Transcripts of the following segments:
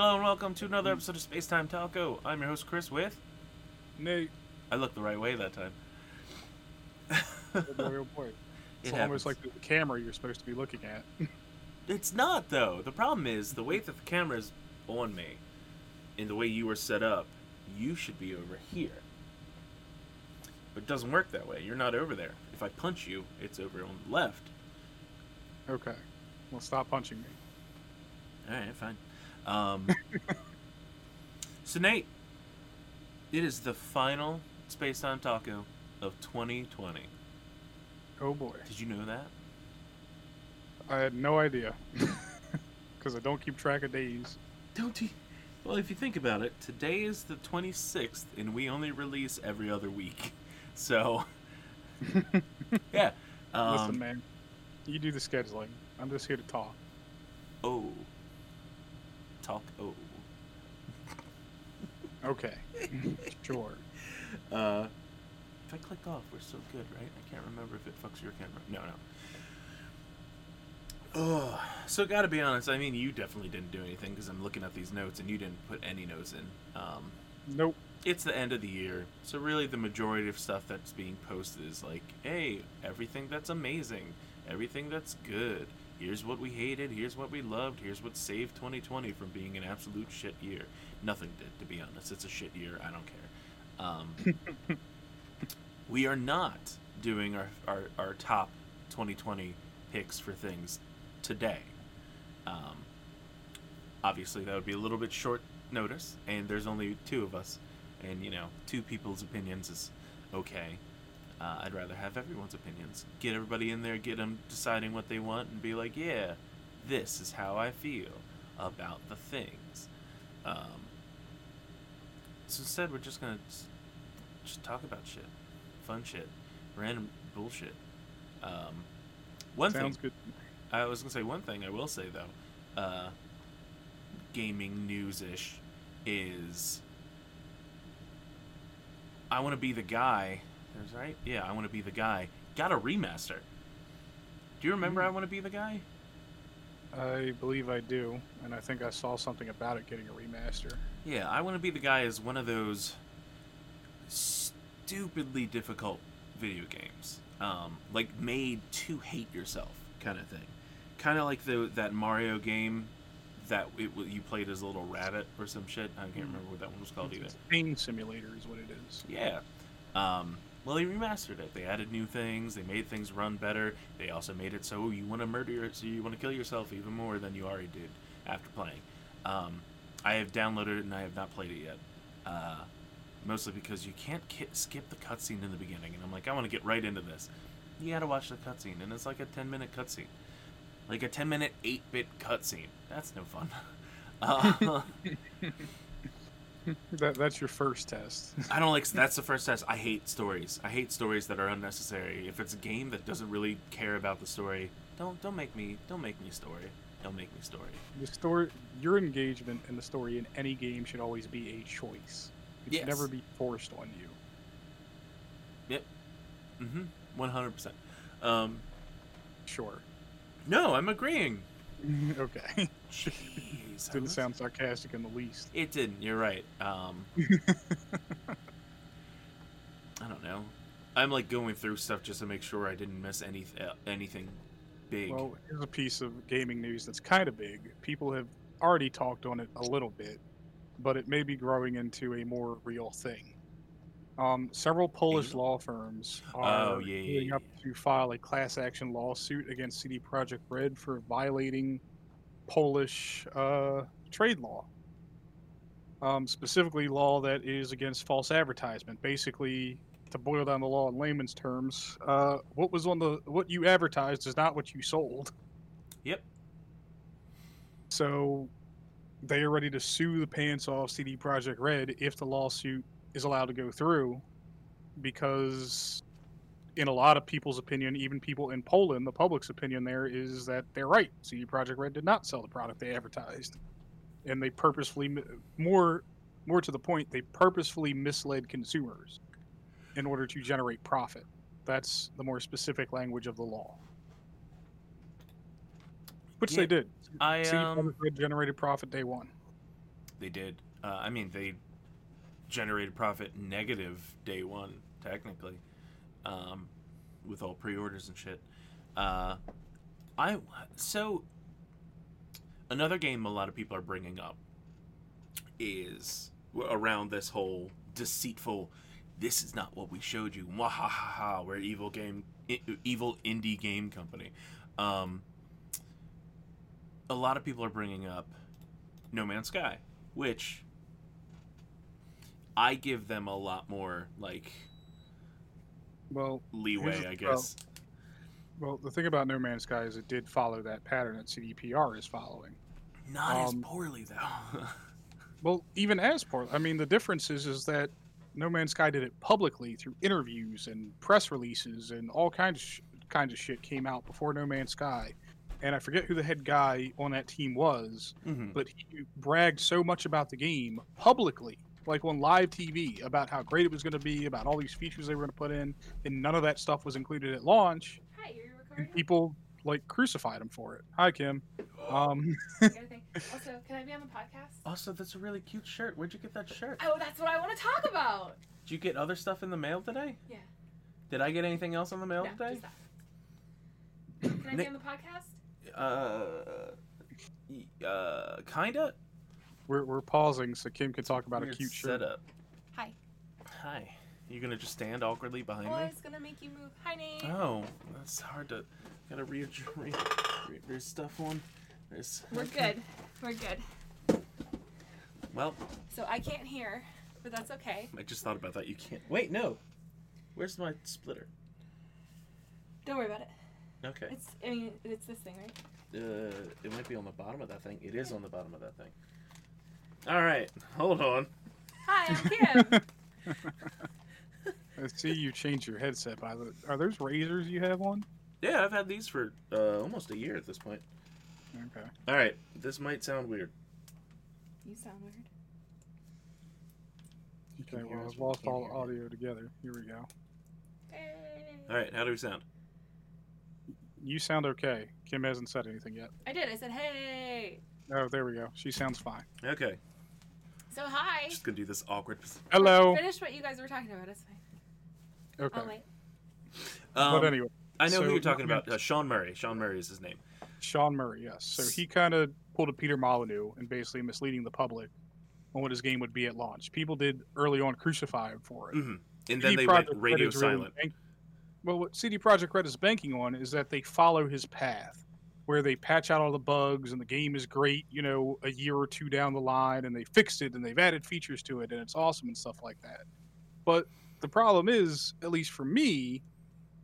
Hello and welcome to another episode of Space Time Taco. I'm your host Chris with. Nate, I looked the right way that time. boy, oh boy. It's It almost happens. like the camera you're supposed to be looking at. It's not though. The problem is the way that the camera is on me, and the way you were set up. You should be over here. But it doesn't work that way. You're not over there. If I punch you, it's over on the left. okay. Well, stop punching me. All right, fine. Um, so Nate, it is the final Space Time Taco of 2020. Oh boy. Did you know that? I had no idea. Because I don't keep track of days. Don't you? Well, if you think about it, today is the 26th, and we only release every other week. So, yeah. Um, Listen, man. You do the scheduling. I'm just here to talk. Oh. Talk. Oh. Okay. sure. Uh, if I click off, we're so good, right? I can't remember if it fucks your camera. No, no. Oh, so gotta be honest. I mean, you definitely didn't do anything because I'm looking at these notes, and you didn't put any notes in. Um, Nope. it's the end of the year, so really the majority of stuff that's being posted is like, hey, everything that's amazing, everything that's good. Here's what we hated, here's what we loved, here's what saved 2020 from being an absolute shit year. Nothing did, to be honest. It's a shit year. I don't care. Um, we are not doing our, our, our top 2020 picks for things today. Um, obviously, that would be a little bit short notice, and there's only two of us, and you know, two people's opinions is okay. Uh, I'd rather have everyone's opinions. Get everybody in there, get them deciding what they want, and be like, yeah, this is how I feel about the things. Um, so instead, we're just gonna just talk about shit, fun shit, random bullshit. Um, one Sounds thing good. I was gonna say one thing I will say though, uh, gaming news ish, is I want to be the guy. There's right, yeah, I want to be the guy. Got a remaster. Do you remember Hmm. I want to be the guy? I believe I do. And I think I saw something about it getting a remaster. Yeah, I want to be the guy is one of those stupidly difficult video games, um, like made to hate yourself kind of thing, kind of like the that Mario game that it, you played as a little rabbit or some shit. I can't remember what that one was called either. It's Pain Simulator is what it is. Yeah. Um, well, they remastered it. They added new things. They made things run better. They also made it so you want to murder, your, so you want to kill yourself even more than you already did after playing. Um, I have downloaded it and I have not played it yet. Uh, mostly because you can't ki- skip the cutscene in the beginning, and I'm like, I want to get right into this. You got to watch the cutscene, and it's like a 10 minute cutscene, like a 10 minute 8 bit cutscene. That's no fun. Uh, That, that's your first test. I don't like. That's the first test. I hate stories. I hate stories that are unnecessary. If it's a game that doesn't really care about the story, don't don't make me don't make me story. Don't make me story. The story, your engagement in the story in any game should always be a choice. It Yes. should never be forced on you. Mm-hmm. One hundred percent. Um. Sure. No, I'm agreeing. okay. Jeez. Didn't sound sarcastic in the least. It didn't. You're right. Um. I don't know. I'm like going through stuff just to make sure I didn't miss any uh, anything big. Well, here's a piece of gaming news that's kind of big. People have already talked on it a little bit, but it may be growing into a more real thing. Um, several Polish law firms are Oh, yeah, yeah, yeah, up to file a class action lawsuit against CD Projekt Red for violating Polish uh, trade law. Um, specifically, law that is against false advertisement. Basically, to boil down the law in layman's terms, uh, what was on the what you advertised is not what you sold. Yep. So they are ready to sue the pants off CD Projekt Red if the lawsuit is allowed to go through, because in a lot of people's opinion, even people in Poland, the public's opinion there is that they're right. CD Projekt Red did not sell the product they advertised, and they purposefully more more to the point, they purposefully misled consumers in order to generate profit. That's the more specific language of the law. Which Yeah, they did. I CD um. Projekt Red generated profit day one. they did. Uh, I mean, they generated profit negative day one, technically, um, with all pre-orders and shit. Uh, I so another game a lot of people are bringing up is around this whole deceitful. This is not what we showed you. Wahaha! We're evil game, evil indie game company. Um, a lot of people are bringing up No Man's Sky, which I give them a lot more like Well, leeway, I guess. well, the thing about No Man's Sky is it did follow that pattern that CDPR is following. Not as um, poorly though. Well, even as part, I mean, the difference is is that No Man's Sky did it publicly through interviews and press releases and all kinds of sh- kinds of shit came out before No Man's Sky. And I forget who the head guy on that team was, Mhm. but he bragged so much about the game publicly, like on live TV, about how great it was going to be, about all these features they were going to put in, and none of that stuff was included at launch. Hi, you're And recording? people like crucified him for it. Hi, Kim. Um, I. Also, can I be on the podcast? Also, that's a really cute shirt. Where'd you get that shirt? Oh, that's what I want to talk about. Did you get other stuff in the mail today? Yeah. Did I get anything else in the mail no, today? just that. Can I be on the podcast? Uh, uh, kinda. We're, we're pausing so Kim can talk about a Weird cute shirt. setup. Hi. Hi. You gonna just stand awkwardly behind Oh, I me? was gonna make you move. Hi, Nate. Oh, that's hard to. Gotta read. read, read there's stuff on. There's. We're good. We're good. Well, So I can't hear, but that's okay. I just thought about that. You can't. Wait, no. Where's my splitter? Don't worry about it. Okay. It's. I mean, it's this thing, right? Uh, it might be on the bottom of that thing. It is on the bottom of that thing. All right, hold on. Hi, I'm Kim. I see you changed your headset. By the are those razors you have on? Yeah, I've had these for uh, almost a year at this point. Okay. All right, this might sound weird. you sound weird. Okay. Well, I've lost all hear it. audio together. Here we go. All right, how do we sound? You sound okay. Kim hasn't said anything yet. I did. I said, hey. Oh, there we go. She sounds fine. Okay, So hi. just gonna do this awkward. Hello. Finish what you guys were talking about. It's fine. Okay. I'll wait. Um, but anyway, I know so- who you're talking about. Uh, Sean Murray. Sean Murray is his name. Sean Murray, yes. So he kind of pulled a Peter Molyneux and basically misleading the public on what his game would be at launch. People did early on crucify him for it. hmm And then CD they Projekt went Red radio is really silent. bank- well, what CD Projekt Red is banking on is that they follow his path, where they patch out all the bugs and the game is great, you know, a year or two down the line, and they fixed it and they've added features to it and it's awesome and stuff like that. But the problem is, at least for me,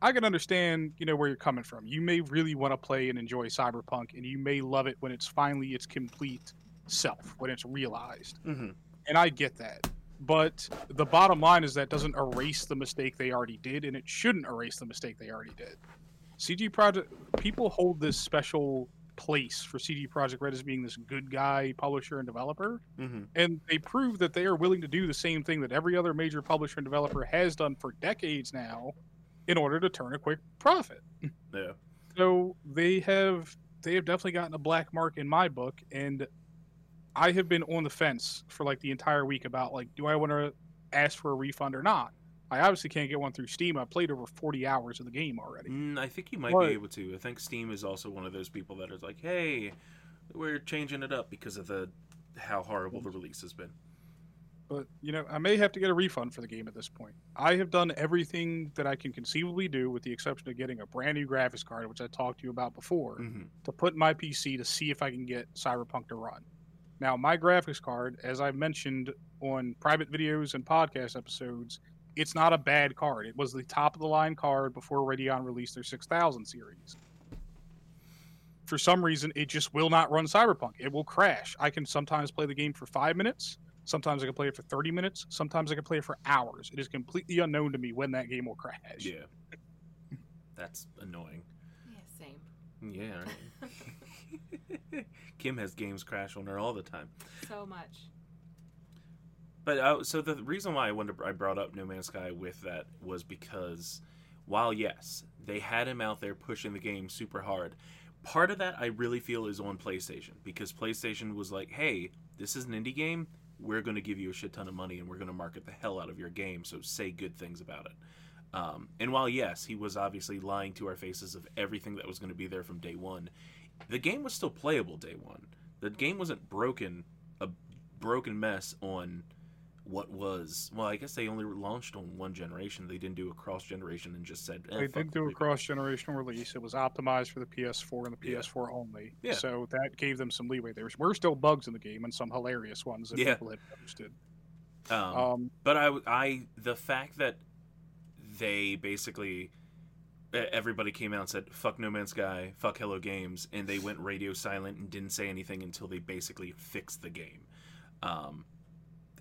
I can understand, you know, where you're coming from. You may really want to play and enjoy Cyberpunk, and you may love it when it's finally its complete self, when it's realized hmm and I get that. But the bottom line is that doesn't erase the mistake they already did, and it shouldn't erase the mistake they already did. CD Projekt people hold this special place for CD Projekt Red as being this good guy publisher and developer, hmm and they prove that they are willing to do the same thing that every other major publisher and developer has done for decades now, in order to turn a quick profit. Yeah. So they have they have definitely gotten a black mark in my book, and I have been on the fence for like the entire week about like, do I want to ask for a refund or not? I obviously can't get one through Steam. I played over forty hours of the game already. Mm, I think you might But- be able to. I think Steam is also one of those people that is like, hey, we're changing it up because of the how horrible the release has been. But you know, I may have to get a refund for the game at this point. I have done everything that I can conceivably do, with the exception of getting a brand new graphics card, which I talked to you about before. hmm to put in my PC to see if I can get Cyberpunk to run. Now, my graphics card, as I've mentioned on private videos and podcast episodes, it's not a bad card. It was the top of the line card before Radeon released their 6000 series. For some reason, it just will not run Cyberpunk. It will crash. I can sometimes play the game for five minutes. Sometimes I can play it for 30 minutes. Sometimes I can play it for hours. It is completely unknown to me when that game will crash. Yeah. That's annoying. Yeah, same. Yeah. right. Kim has games crash on her all the time. So much. But uh, so the reason why I wanted I brought up No Man's Sky with that was because while yes, they had him out there pushing the game super hard, part of that I really feel is on PlayStation because PlayStation was like, "Hey, this is an indie game. We're going to give you a shit ton of money and we're going to market the hell out of your game. So say good things about it." Um, and while yes, he was obviously lying to our faces of everything that was going to be there from day one, the game was still playable day one. The game wasn't broken, a broken mess on what was. Well, I guess they only launched on one generation. They didn't do a cross generation and just said eh, They did do a cross generational release. It was optimized for the PS4 and the PS4 only. Yeah. So that gave them some leeway. There were still bugs in the game and some hilarious ones that Yeah. people had posted. Um, Um, But I, I, the fact that they basically, everybody came out and said, fuck No Man's Sky, fuck Hello Games, and they went radio silent and didn't say anything until they basically fixed the game. Um,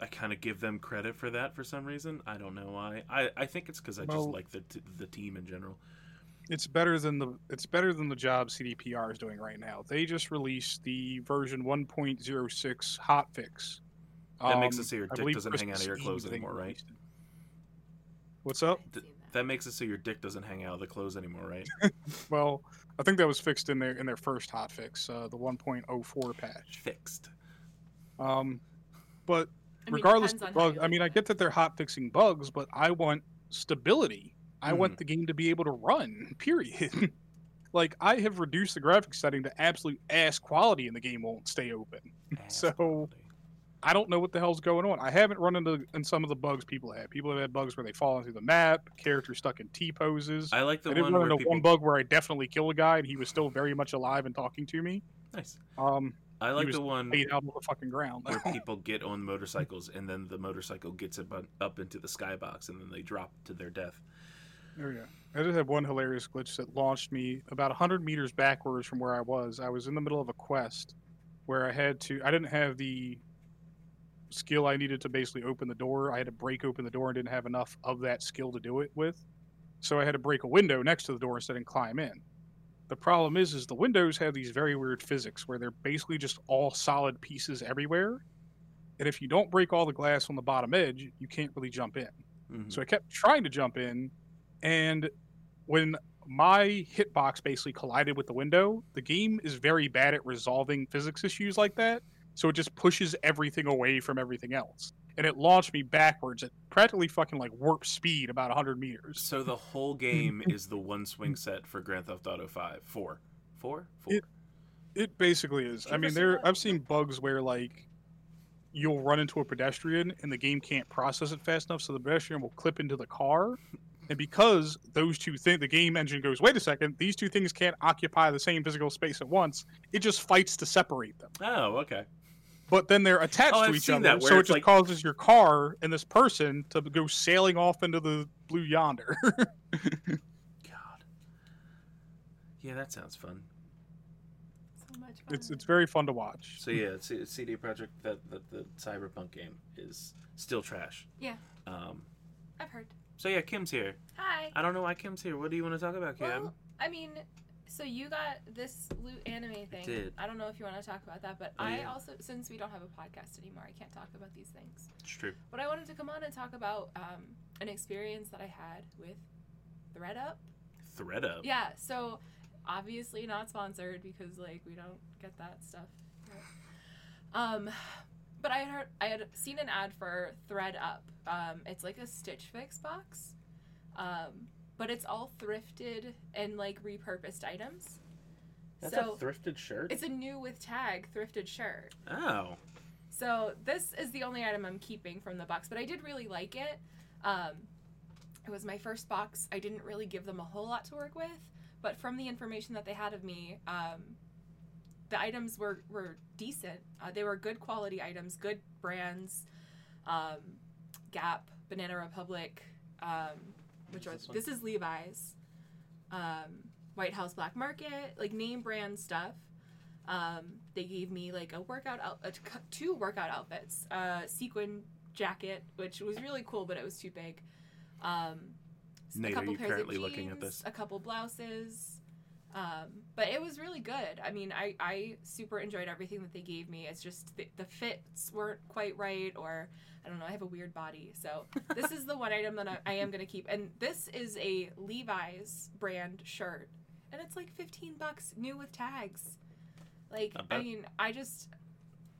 I kind of give them credit for that for some reason. I don't know why. I, I think it's because I just like the, t- the team in general. it's better than the it's better than the job CDPR is doing right now. They just released the version 1.06 hotfix. That makes Um, it so your dick doesn't hang out of your clothes anymore, right? What's up? Th- that. That makes it so your dick doesn't hang out of the clothes anymore, right? Well, I think that was fixed in their in their first hotfix, uh, the 1.04 patch. Fixed. Um, but I mean, regardless of depends the on how bug, you I mean, I get that they're hot fixing bugs, but I want stability. I want the game to be able to run. Period. like I have reduced the graphics setting to absolute ass quality, and the game won't stay open. So- quality. I don't know what the hell's going on. I haven't run into in some of the bugs people have. People have had bugs where they fall into the map, characters stuck in T poses. I, I like the did one run where into people. one bug where I definitely killed a guy and he was still very much alive and talking to me. Nice. Um, I like the one laid out on the fucking ground. where people get on motorcycles and then the motorcycle gets up, up into the skybox and then they drop to their death. There we go. I just had one hilarious glitch that launched me about 100 meters backwards from where I was. I was in the middle of a quest where I had to, I didn't have the skill I needed to basically open the door. I had to break open the door and didn't have enough of that skill to do it with. So I had to break a window next to the door instead and climb in. The problem is, is the windows have these very weird physics where they're basically just all solid pieces everywhere. And if you don't break all the glass on the bottom edge, you can't really jump in. Mhm. So I kept trying to jump in, and when my hitbox basically collided with the window, the game is very bad at resolving physics issues like that. So it just pushes everything away from everything else. And it launched me backwards at practically fucking like warp speed about 100 meters. So the whole game is the one swing set for Grand Theft Auto 5. Four. Four? Four. It- It basically is. Did I mean, there? I've seen bugs where like you'll run into a pedestrian and the game can't process it fast enough, so the pedestrian will clip into the car. And because those two things, the game engine goes, wait a second, these two things can't occupy the same physical space at once. It just fights to separate them. oh, okay. But then they're attached Oh, to I've each seen other, that, where so it just like- causes your car and this person to go sailing off into the blue yonder. God. Yeah, that sounds fun. So much fun. it's it's very fun to watch. So yeah, C- CD Projekt that the, the Cyberpunk game is still trash. Yeah. Um. I've heard. So yeah, Kim's here. Hi. I don't know why Kim's here. What do you want to talk about, Kim? Well, I mean, so you got this loot anime thing. did. I don't know if you want to talk about that, but Oh, I yeah. also, since we don't have a podcast anymore, I can't talk about these things. it's true. But I wanted to come on and talk about um, an experience that I had with thredUP. Thread up. Yeah, so obviously not sponsored because like we don't get that stuff. Um, but I had heard I had seen an ad for thredUP. Um, it's like a Stitch Fix box, um, but it's all thrifted and like repurposed items. That's so a thrifted shirt. it's a new with tag thrifted shirt. Oh. So this is the only item I'm keeping from the box, but I did really like it. Um, it was my first box. I didn't really give them a whole lot to work with, but from the information that they had of me, um, the items were were decent. Uh, they were good quality items, good brands. Um, Gap, Banana Republic, um, which was this this is Levi's, um, White House Black Market, like name brand stuff. Um, they gave me like a workout out, uh, two workout outfits, uh, sequin jacket, which was really cool, but it was too big. Um, Nate, a couple pairs of looking at jeans, this? a couple blouses. Um, but it was really good. I mean, I, I super enjoyed everything that they gave me. It's just the, the fits weren't quite right, or I don't know. I have a weird body, so this is the one item that I, I am going to keep. And this is a Levi's brand shirt. and it's like 15 bucks new with tags. Like, I mean, I just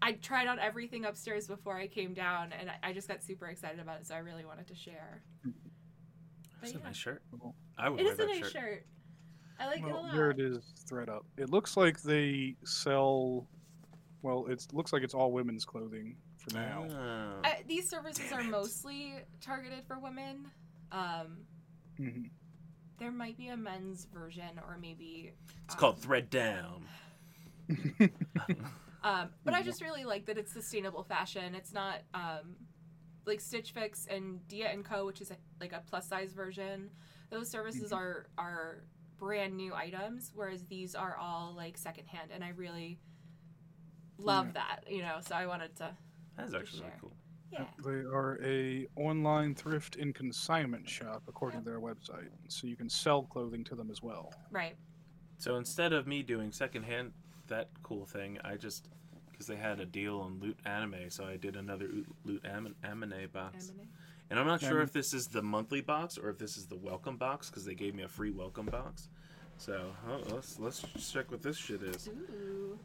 I tried on everything upstairs before I came down, and I, I just got super excited about it, so I really wanted to share. But That's a yeah. nice shirt. I would It wear is a that nice shirt. shirt. I like it a lot. there it is, thredUP. It looks like they sell. Well, it looks like it's all women's clothing for now. Oh. I, these services Damn are it. mostly targeted for women. Um, Mhm. there might be a men's version, or maybe It's called um, Thread Down. Um, but I just really like that it's sustainable fashion. It's not um, like Stitch Fix and Dia and Co, which is a, like a plus size version. Those services Mhm. are are brand new items, whereas these are all like secondhand, and I really love Yeah. that. You know, so I wanted to. That's For actually really cool. Yeah. They are a online thrift and consignment shop, according to their website. So you can sell clothing to them as well. Right. So instead of me doing secondhand that cool thing, I just because they had a deal on Loot Anime, so I did another Loot Anime box. Eminem. And I'm not sure if this is the monthly box or if this is the welcome box because they gave me a free welcome box. So oh, let's let's check what this shit is. Ooh.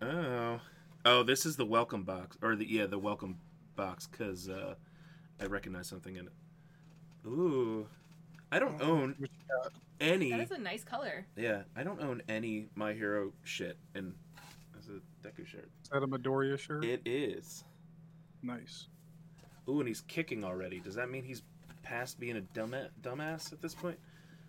Oh, oh, this is the welcome box or the yeah the welcome box because uh, I recognize something in it. Ooh, I don't own What you got? any. That is a nice color. Yeah, I don't own any My Hero shit, and that's a Deku shirt. Is that a Midoriya shirt? It is. nice. Ooh, and he's kicking already. Does that mean he's past being a dumbass, dumbass at this point?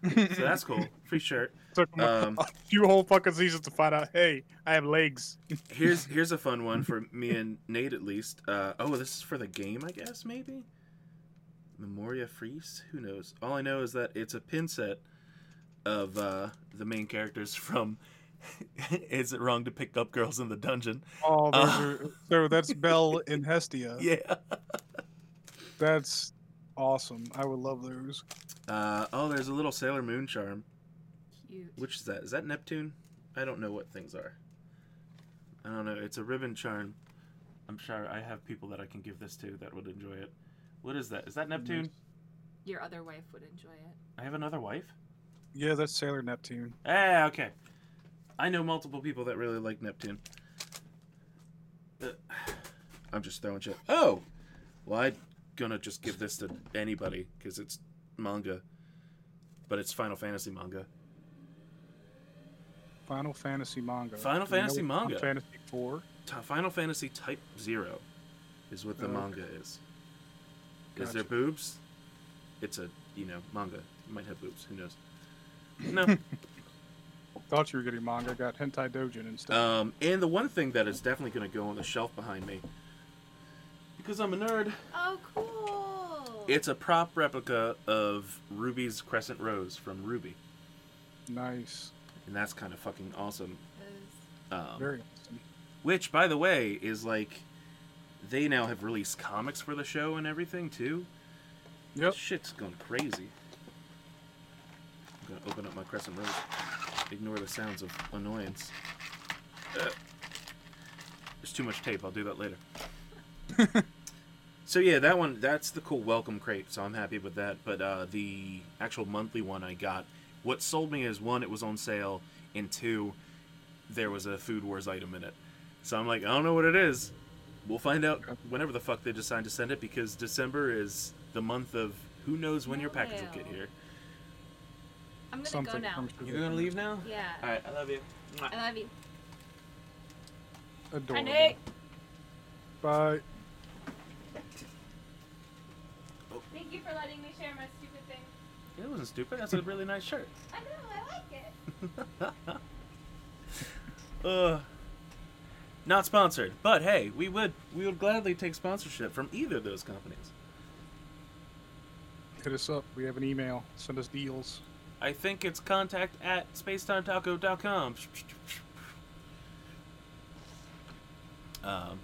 So that's cool. Free shirt. Took them Um, a few whole fucking seasons to find out. Hey, I have legs. Here's here's a fun one for me and Nate at least. Uh, oh, this is for the game, I guess maybe. Memoria Freese? Who knows? All I know is that it's a pin set of uh, the main characters from. is it wrong to pick up girls in the dungeon? Oh, Uh. are, so that's Bell and Hestia. Yeah. That's awesome. I would love those. Uh, oh, there's a little Sailor Moon charm. Cute. Which is that? Is that Neptune? I don't know what things are. I don't know. It's a ribbon charm. I'm sure I have people that I can give this to that would enjoy it. What is that? Is that Neptune? Your other wife would enjoy it. I have another wife? Yeah, that's Sailor Neptune. Ah, okay. I know multiple people that really like Neptune. Uh, I'm just throwing shit. Oh! Well, I'm gonna just give this to anybody because it's manga. But it's Final Fantasy manga. Final Fantasy manga. Final Do you know Fantasy manga. Final Fantasy 4. Final Fantasy Type Zero is what the Okay. manga is. Is there boobs? It's a you know manga. It might have boobs. Who knows? No. Thought you were getting manga. Got Hentai Dojin instead. um, and the one thing that is definitely going to go on the shelf behind me, because I'm a nerd, Oh, cool. It's a prop replica of Ruby's Crescent Rose from RWBY, nice. and that's kind of fucking awesome. Is- Um, Very awesome. which, by the way, is like they now have released comics for the show and everything too. Yep. Shit's going crazy. I'm gonna open up my Crescent Rose. Ignore the sounds of annoyance. Uh, there's too much tape. I'll do that later. so yeah, that one. That's the cool welcome crate. So I'm happy with that. But uh, the actual monthly one I got, what sold me is one, it was on sale, and two, there was a Food Wars item in it. So I'm like, I don't know what it is. We'll find out whenever the fuck they decide to send it because December is the month of who knows when your package will get here. I'm gonna Something go now. comes You gonna leave now? Yeah. All right, I love you. I love you. Hi, Adorable. Nate. Bye. Thank you for letting me share my stupid thing. It wasn't stupid. That's a really nice shirt. I know, I like it. uh, not sponsored, but hey, we would we would gladly take sponsorship from either of those companies. Hit us up. We have an email. Send us deals. I think it's contact at spacetimetaco.com. Um,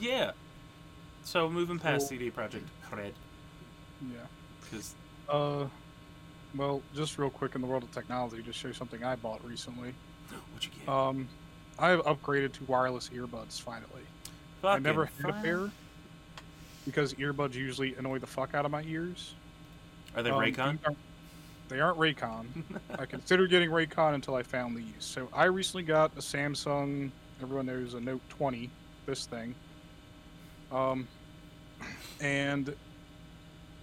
yeah. So moving past Cool. CD Projekt Red, Yeah. because Uh, well, just real quick in the world of technology, just show you something I bought recently. what you get? Um, I have upgraded to wireless earbuds finally. I never Fucking had a pair because earbuds usually annoy the fuck out of my ears. Are they Um, Raycon? these are- They aren't Raycon. I considered getting Raycon until I found these. So I recently got a Samsung. Everyone knows a Note 20. This thing. Um, and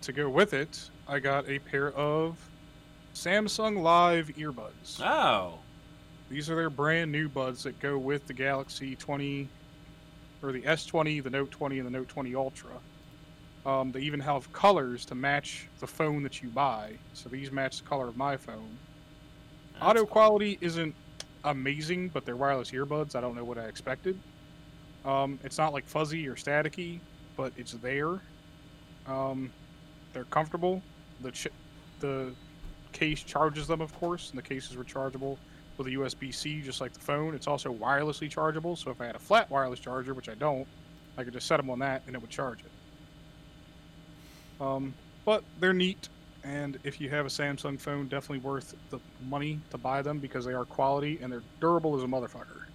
to go with it, I got a pair of Samsung Live earbuds. Oh. These are their brand new buds that go with the Galaxy 20 or the S20, the Note 20, and the Note 20 Ultra. Um, they even have colors to match the phone that you buy. So these match the color of my phone. That's Audio cool. quality isn't amazing, but they're wireless earbuds. I don't know what I expected. Um, it's not like fuzzy or staticky, but it's there. Um, they're comfortable. The ch- the case charges them, of course, and the case is rechargeable with a USB-C, just like the phone. It's also wirelessly chargeable. So if I had a flat wireless charger, which I don't, I could just set them on that and it would charge it. Um, but they're neat and if you have a Samsung phone, definitely worth the money to buy them because they are quality and they're durable as a motherfucker.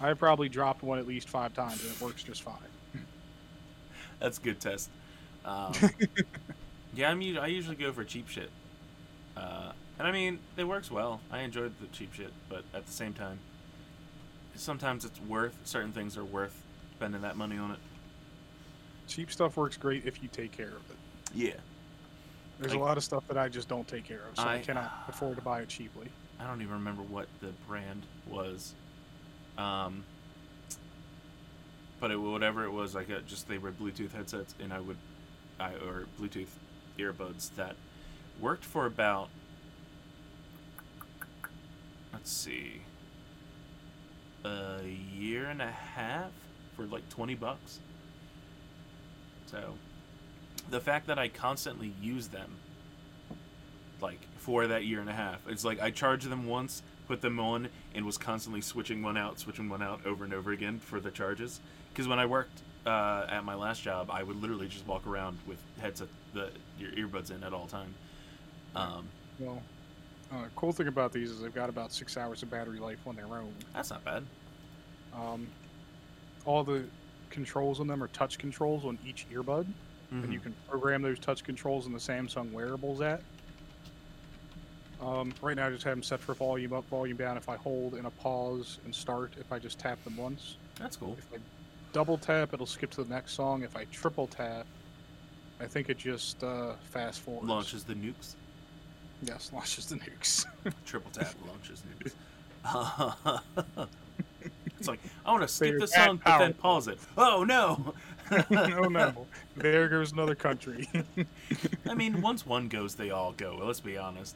I probably dropped one at least five times and it works just fine. That's a good test. Um, yeah, I'm, u- I usually go for cheap shit. Uh, and I mean, it works well. I enjoyed the cheap shit, but at the same time, sometimes it's worth, certain things are worth spending that money on it. Cheap stuff works great if you take care of it. Yeah. There's Like- a lot of stuff that I just don't take care of, so I, I- cannot afford to buy it cheaply. I don't even remember what the brand was. Um, but it, whatever it was, I got just they were Bluetooth headsets, and I would, I or Bluetooth earbuds that worked for about. Let's see. A year and a half for like twenty bucks. So, the fact that I constantly use them like for that year and a half. It's like I charged them once, put them on, and was constantly switching one out, switching one out over and over again for the charges. Because when I worked uh, at my last job, I would literally just walk around with headset, the your earbuds in at all time. Um, Well, uh, cool thing about these is they've got about six hours of battery life on their own. that's not bad. Um, all the controls on them are touch controls on each earbud. and you Mhm. can program those touch controls in the Samsung wearables app. Um, right now, I just have them set for volume up, volume down. If I hold and a pause and start, if I just tap them once. That's cool. If I double tap, it'll skip to the next song. If I triple tap, I think it just uh, fast forwards. Launches the nukes. Yes, launches the nukes. Triple tap launches nukes. it's like I want to skip the song, but then pause it. Oh no! oh no, there goes another country. I mean, once one goes, they all go. Let's be honest.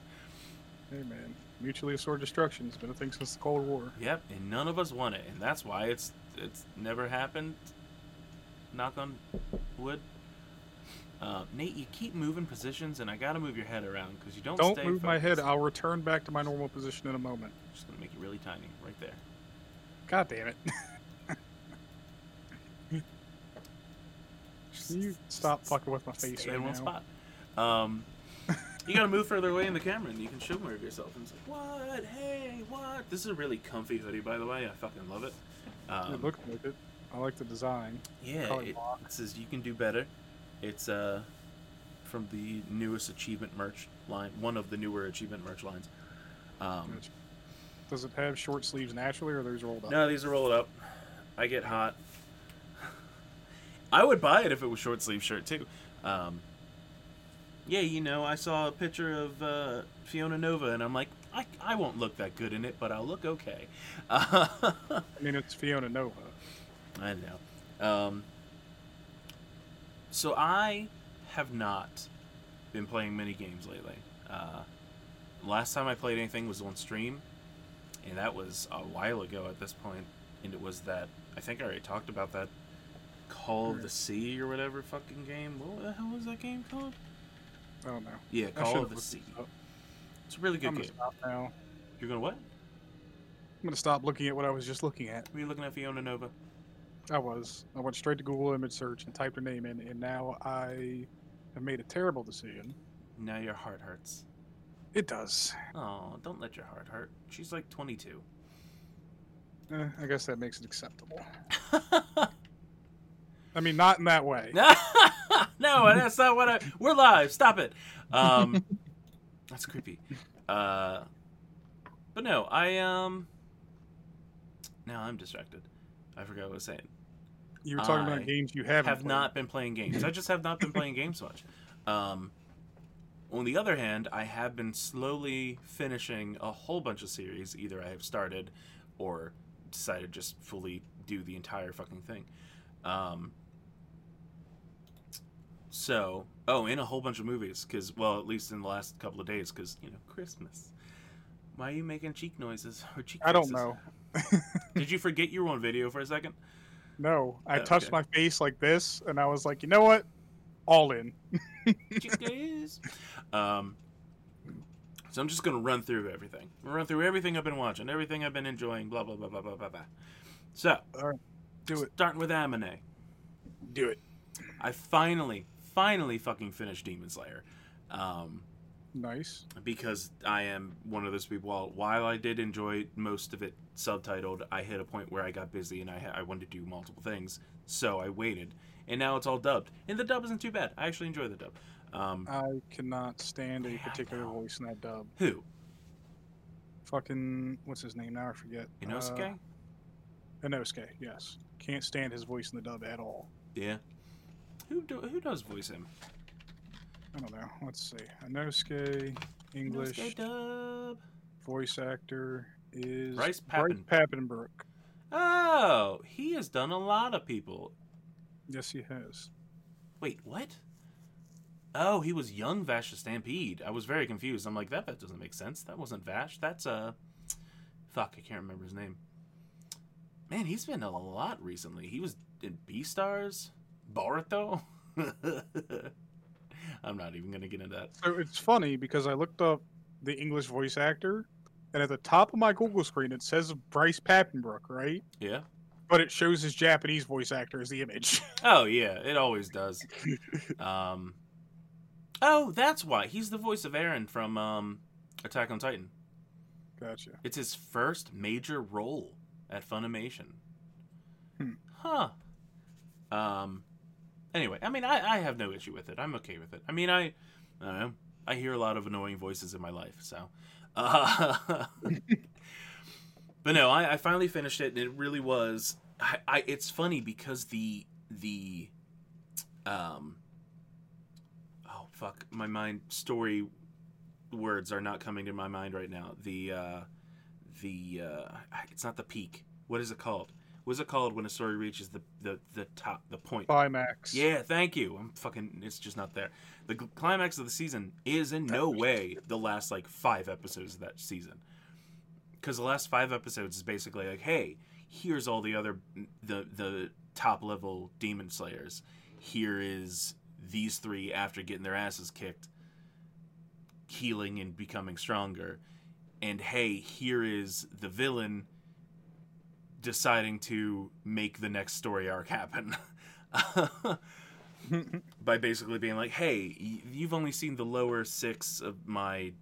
hey man, mutually assured destruction has been a thing since the Cold War. Yep, and none of us want it, and that's why it's it's never happened. Knock on wood. Uh, Nate, you keep moving positions, and I gotta move your head around because you don't. Don't move my head. I'll return back to my normal position in a moment. Just gonna make it really tiny, right there. God damn it. Can you stop fucking with my face stay right in one now? spot. Um, you gotta move further away in the camera, and you can show more of yourself. And it's like, what? Hey, what? This is a really comfy hoodie, by the way. I fucking love it. Um, it looks like it. I like the design. Yeah, it, it says you can do better. It's uh from the newest achievement merch line, one of the newer achievement merch lines. Um, Does it have short sleeves naturally, or are those rolled up? no, these are rolled up. I get hot. I would buy it if it was short sleeve shirt too. Um, yeah, you know, I saw a picture of uh, Fiona Nova, and I'm like, I, I won't look that good in it, but I'll look okay. I mean, it's Fiona Nova. I know. Um, so I have not been playing many games lately. Uh, last time I played anything was on stream, and that was a while ago at this point. And it was that I think I already talked about that Call of the Sea or whatever fucking game. What the hell was that game called? I don't know. Yeah, Call of the Sea. It's a really good I'm gonna game. stop now. You're gonna what? I'm gonna stop looking at what I was just looking at. Were you looking at Fiona Nova? I was. I went straight to Google image search and typed her name in, and now I have made a terrible decision. Now your heart hurts. It does. Oh, don't let your heart hurt. She's like 22. Eh, I guess that makes it acceptable. I mean, not in that way. no, that's not what I. We're live. Stop it. Um, That's creepy. Uh, but no, I um. Now I'm distracted. I forgot what I was saying. You were talking I about games you haven't have played. not been playing games. I just have not been playing games much. Um, on the other hand, I have been slowly finishing a whole bunch of series. Either I have started or decided to just fully do the entire fucking thing. Um, so, oh, in a whole bunch of movies, because, well, at least in the last couple of days, because, you know, Christmas. Why are you making cheek noises or cheek I don't faces? know. Did you forget you were on video for a second? No, I Oh, touched okay. my face like this, and I was like, you know what? All in. Um, so I'm just gonna run through everything. Run through everything I've been watching, everything I've been enjoying, blah blah blah blah blah blah blah. So, Do it. starting with anime. Do it. I finally, finally fucking finished Demon Slayer. Um, Nice. because I am one of those people. While, while I did enjoy most of it subtitled, I hit a point where I got busy and I, ha- I wanted to do multiple things, so I waited. And now it's all dubbed, and the dub isn't too bad. I actually enjoy the dub. Um, I cannot stand a particular know. voice in that dub. who? Fucking what's his name now? I forget. Inosuke? Uh, Inosuke. Yes. Can't stand his voice in the dub at all. Yeah. Who do, who does voice him? I don't know. Let's see. Inosuke English Inosuke dub. voice actor is Bryce Bryce Papenbrook. Oh, he has done a lot of people. Yes, he has. Wait, what? Oh, he was young Vash the Stampede. I was very confused. I'm like, that, that doesn't make sense. That wasn't Vash. That's uh, fuck, I can't remember his name. Man, he's been a lot recently. He was in Beastars, Boruto. I'm not even gonna get into that. So it's funny because I looked up the English voice actor, and at the top of my Google screen it says Bryce Papenbrook, right? Yeah. But it shows his Japanese voice actor as the image. Oh yeah, it always does. Um. Oh, that's why he's the voice of Eren from um, Attack on Titan. gotcha. It's his first major role at Funimation. Hmm. Huh. Um. Anyway, I mean, I, I have no issue with it. I'm okay with it. I mean, I, I. I hear a lot of annoying voices in my life, so. Uh, but no, I, I finally finished it, and it really was. I, I it's funny because the the, um. Oh fuck! My mind story words are not coming to my mind right now. The uh, the uh, it's not the peak. What is it called? What is it called when a story reaches the the, the top the point? Climax. Yeah, thank you. I'm fucking. It's just not there. The gl- climax of the season is in no way the last like five episodes of that season, because the last five episodes is basically like, hey, here's all the other the the top level demon slayers. Here is these three after getting their asses kicked, healing and becoming stronger, and hey, here is the villain deciding to make the next story arc happen. by basically being like, "Hey, you've only seen the lower six of my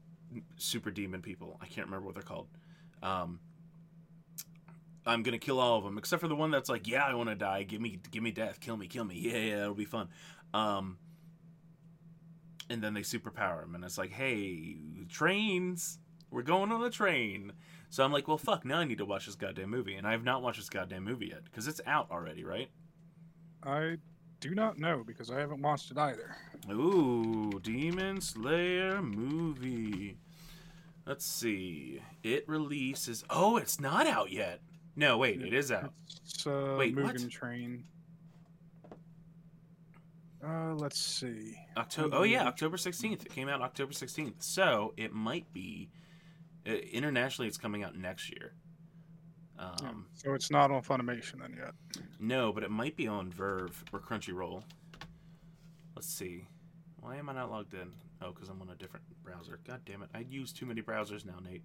super demon people. I can't remember what they're called. Um, I'm gonna kill all of them except for the one that's like, yeah, I want to die. Give me, give me death. Kill me, kill me. Yeah, yeah, it'll be fun. Um, and then they superpower him, and it's like, hey, trains. We're going on a train. So I'm like, well, fuck. Now I need to watch this goddamn movie, and I have not watched this goddamn movie yet because it's out already, right? I do not know because I haven't watched it either. Ooh, Demon Slayer movie. Let's see. It releases. Oh, it's not out yet. No, wait, it is out. It's uh, Wait, what? Mugen Train. Uh, let's see. October. Oh yeah, October sixteenth. It came out October sixteenth. So it might be. Internationally, it's coming out next year. Um, So it's not on Funimation then yet. No, but it might be on VRV or Crunchyroll. Let's see. Why am I not logged in? Oh, because I'm on a different browser. God damn it! I use too many browsers now, Nate.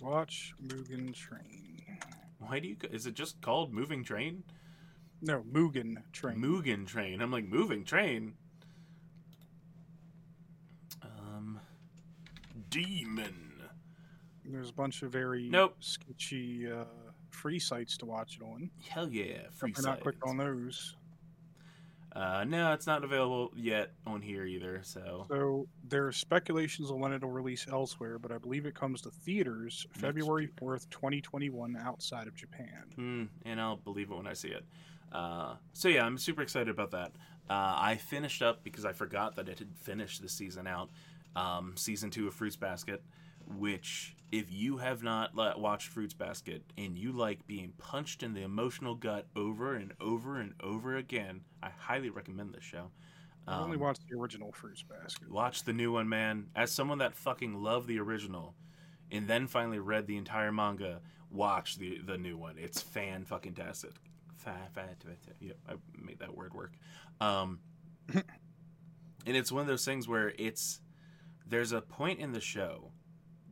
Watch Mugen Train. Why do you? Is it just called Moving Train? No, Mugen Train. Mugen Train. I'm like moving train. Um, demon. There's a bunch of very Nope. sketchy uh, free sites to watch it on. Hell yeah, free If you're not sites. click on those. Uh, no, it's not available yet on here either. So So there are speculations on when it'll release elsewhere, but I believe it comes to theaters Next February 4th, 2021, outside of Japan. Hmm, and I'll believe it when I see it. Uh, so yeah, I'm super excited about that. Uh, I finished up because I forgot that it had finished the season out. Um, season two of Fruits Basket, which if you have not watched Fruits Basket and you like being punched in the emotional gut over and over and over again, I highly recommend this show. I only Um, watched the original Fruits Basket. Watch the new one, man. As someone that fucking loved the original, and then finally read the entire manga, watch the the new one. It's fan fucking tastic. Fa- fa- ta- ta- Yep, I made that word work. Um, and it's one of those things where it's there's a point in the show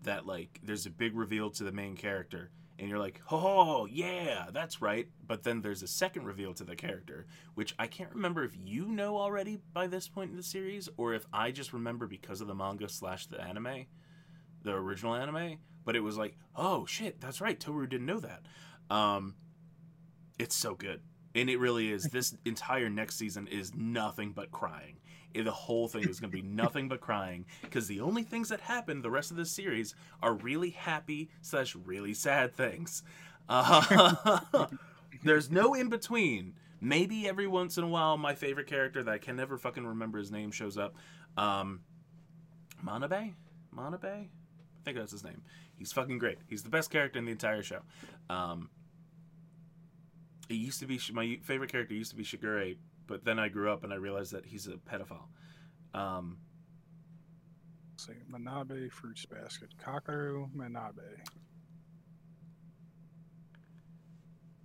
that like there's a big reveal to the main character and you're like oh yeah that's right. But then there's a second reveal to the character which i can't remember if you know already by this point in the series or if i just remember because of the manga slash the anime the original anime but it was like oh shit that's right Tohru didn't know that. Um it's so good and it really is. This entire next season is nothing but crying the whole thing is going to be nothing but crying because the only things that happen the rest of this series are really happy slash really sad things. Uh, there's no in between. Maybe every once in a while my favorite character that i can never fucking remember his name shows up. Um manabe? Manabe? I think that's his name. He's fucking great. He's the best character in the entire show. Um it used to be my favorite character used to be shigure but then I grew up and I realized that he's a pedophile. Um, Say Manabe Fruits Basket. Kakeru Manabe.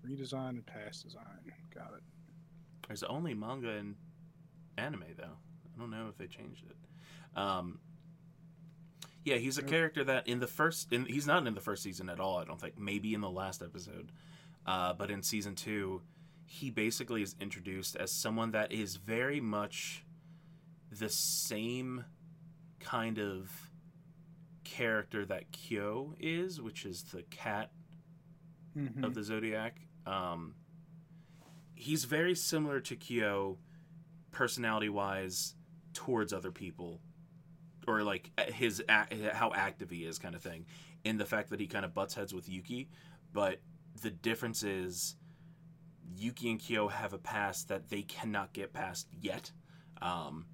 Redesign and task design. Got it. there's only manga and anime though. I don't know if they changed it. Um, yeah, he's a character that in the first, in, he's not in the first season at all. I don't think. Maybe in the last episode, uh, but in season two, he basically is introduced as someone that is very much the same kind of character that Kyo is, which is the cat Mhm. of the Zodiac. Um, he's very similar to Kyo, personality wise, towards other people, or like his how active he is, kind of thing. In the fact that he kind of butts heads with Yuki, but the difference is Yuki and Kyo have a past that they cannot get past yet. Um,